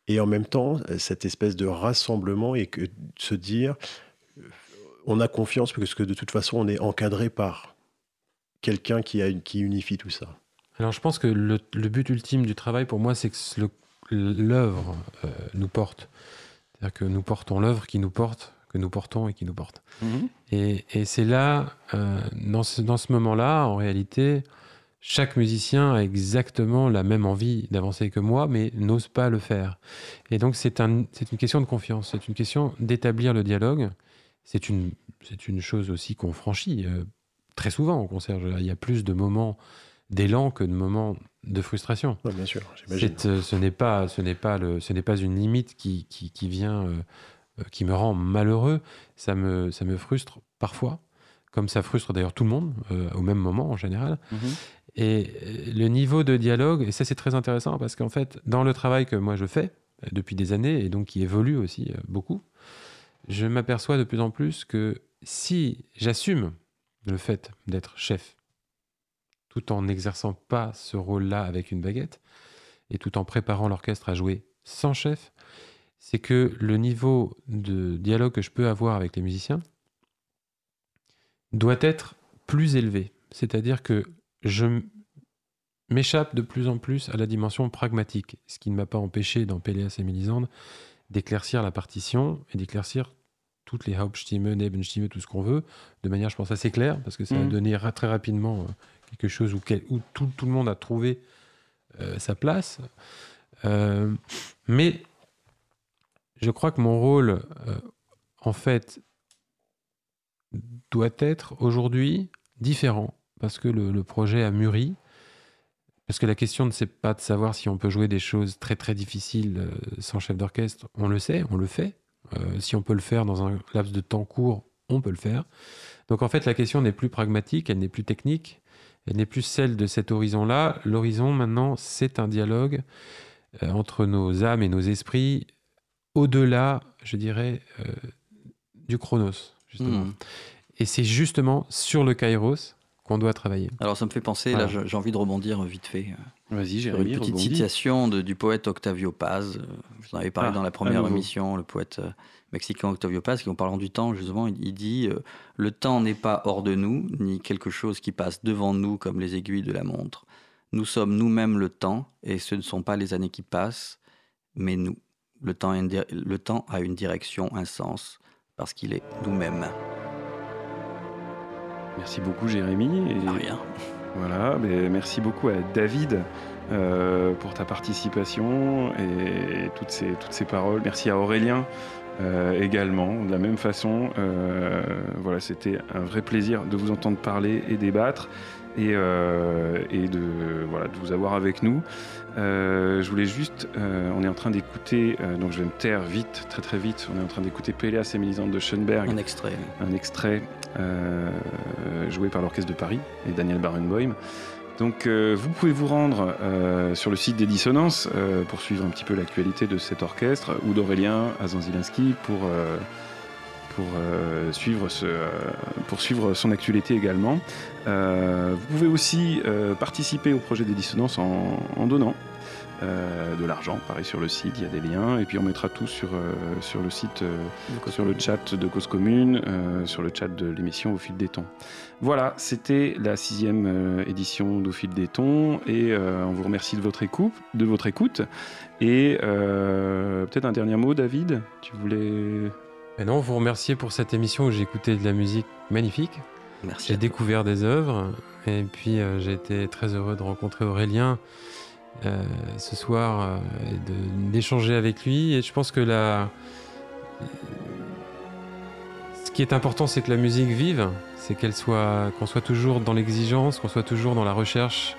et en même temps cette espèce de rassemblement et que se dire on a confiance parce que de toute façon on est encadré par quelqu'un qui, qui unifie tout ça. Alors je pense que le, le but ultime du travail pour moi c'est que le l'œuvre euh, nous porte. C'est-à-dire que nous portons l'œuvre qui nous porte, que nous portons et qui nous porte. Mhm. Et, et c'est là, euh, dans ce, dans ce moment-là, en réalité, chaque musicien a exactement la même envie d'avancer que moi, mais n'ose pas le faire. Et donc c'est un, une question de confiance, c'est une question d'établir le dialogue. C'est une, une chose aussi qu'on franchit euh, très souvent au concert. Il y a plus de moments d'élan que de moments de frustration. bien sûr, j'imagine. Euh, ce n'est pas, ce n'est pas le, ce n'est pas une limite qui, qui, vient, euh, euh, qui me rend malheureux. Ça me, ça me frustre parfois, comme ça frustre d'ailleurs tout le monde au même moment en général. Mhm. Et le niveau de dialogue, et ça c'est très intéressant parce qu'en fait, dans le travail que moi je fais depuis des années et donc qui évolue aussi beaucoup, je m'aperçois de plus en plus que si j'assume le fait d'être chef tout en n'exerçant pas ce rôle-là avec une baguette, et tout en préparant l'orchestre à jouer sans chef, c'est que le niveau de dialogue que je peux avoir avec les musiciens doit être plus élevé. C'est-à-dire que je m'échappe de plus en plus à la dimension pragmatique, ce qui ne m'a pas empêché dans Péléas et Mélisande d'éclaircir la partition et d'éclaircir toutes les Hauptstimme, Nebenstimme, tout ce qu'on veut, de manière, je pense, assez claire, parce que ça va mmh. donner très rapidement euh, quelque chose où, tout, le monde a trouvé euh, sa place. Euh, mais je crois que mon rôle en fait, doit être aujourd'hui différent parce que le, le projet a mûri. Parce que la question ne c'est pas de savoir si on peut jouer des choses très très difficiles euh, sans chef d'orchestre. On le sait, on le fait. Euh, si on peut le faire dans un laps de temps court, on peut le faire. Donc en fait, la question n'est plus pragmatique, elle n'est plus technique, elle n'est plus celle de cet horizon-là. L'horizon maintenant, c'est un dialogue euh, entre nos âmes et nos esprits au-delà, je dirais, euh, du chronos. Justement. Hmm. Et c'est justement sur le kairos qu'on doit travailler. Alors ça me fait penser, là Voilà. j'ai j'ai envie de rebondir vite fait euh, Vas-y, Jérémy, une petite rebondis. citation de- du poète Octavio Paz. Je vous en avais parlé Ah, dans la première émission, le poète euh, mexicain Octavio Paz, qui en parlant du temps, justement, il, il dit euh, Le temps n'est pas hors de nous, ni quelque chose qui passe devant nous comme les aiguilles de la montre. Nous sommes nous-mêmes le temps, et ce ne sont pas les années qui passent, mais nous. Le temps a une, di- le temps a une direction, un sens, parce qu'il est nous-mêmes. Merci beaucoup, Jérémy. Et Rien. Voilà, mais merci beaucoup à David euh, pour ta participation et toutes ces, toutes ces paroles. Merci à Aurélien euh, également, de la même façon. Euh, voilà, c'était un vrai plaisir de vous entendre parler et débattre et, euh, et de, voilà, de vous avoir avec nous. Je voulais juste, on est en train d'écouter, donc je vais me taire vite, très très vite, on est en train d'écouter Péléas et Mélisande de Schoenberg Un extrait. un extrait joué par l'Orchestre de Paris et Daniel Barenboim. Donc euh, vous pouvez vous rendre euh, sur le site des Dissonances euh, pour suivre un petit peu l'actualité de cet orchestre ou d'Aurélien Azanzilinski pour, pour, euh, suivre ce, euh, pour suivre son actualité également. Euh, vous pouvez aussi participer au projet des Dissonances en, en donnant de l'argent, pareil sur le site, il y a des liens, et puis on mettra tout sur, sur le site sur le chat de Cause Commune, sur le chat de l'émission Au fil des tons. Voilà, c'était la sixième édition d'Au fil des tons et on vous remercie de votre écoute. De votre écoute. Et euh, peut-être un dernier mot, David? Tu voulais. Et non, vous remercier pour cette émission où j'ai écouté de la musique magnifique. Merci. J'ai toi. découvert des œuvres et puis euh, j'ai été très heureux de rencontrer Aurélien euh, ce soir euh, et de- d'échanger avec lui. Et je pense que la... ce qui est important, c'est que la musique vive, c'est qu'elle soit, qu'on soit toujours dans l'exigence, qu'on soit toujours dans la recherche,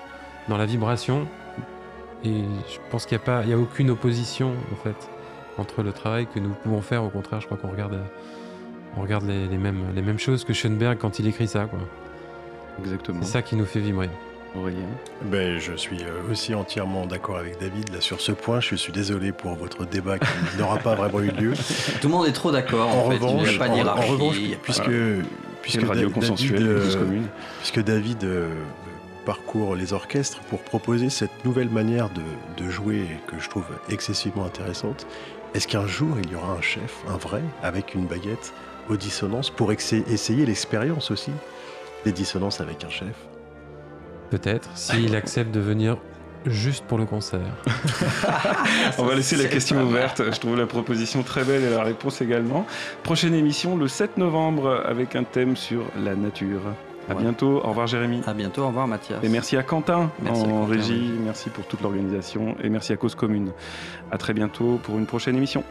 dans la vibration. Et je pense qu'il n'y a pas, il y a aucune opposition en fait entre le travail que nous pouvons faire. Au contraire, je crois qu'on regarde, on regarde les, les mêmes, les mêmes choses que Schoenberg quand il écrit ça. Quoi. Exactement. C'est ça qui nous fait vibrer. Aurélien. Ben, je suis euh, aussi entièrement d'accord avec David là, sur ce point. Je suis désolé pour votre débat qui n'aura pas vraiment eu lieu. Tout le monde est trop d'accord. En, En fait. il revanche, n'y a pas en, en d'hierarchie. revanche, il y a pas- puisque, puisque Quelle radio Da- consensuelle, David, euh, Commune. puisque David euh, parcourt les orchestres pour proposer cette nouvelle manière de, de jouer que je trouve excessivement intéressante, est-ce qu'un jour il y aura un chef, un vrai, avec une baguette aux dissonances pour essayer l'expérience aussi des dissonances avec un chef? Peut-être, s'il accepte de venir juste pour le concert. On va laisser la question ouverte. Je trouve la proposition très belle et la réponse également. Prochaine émission le 7 novembre avec un thème sur la nature. À Ouais. bientôt. Au revoir, Jérémy. À bientôt. Au revoir, Mathias. Et merci à Quentin Merci à en Quentin, régie, oui. merci pour toute l'organisation et merci à Cause Commune. À très bientôt pour une prochaine émission.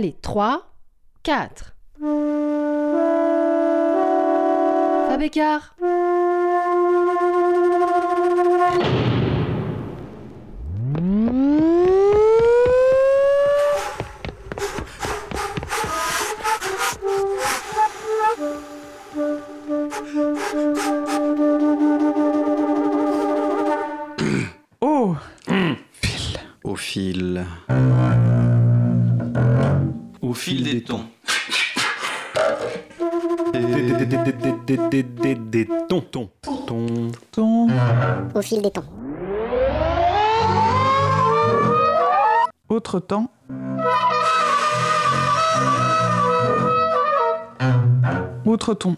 Allez, 3, 4. Fabécard temps. Autre temps. Autre ton.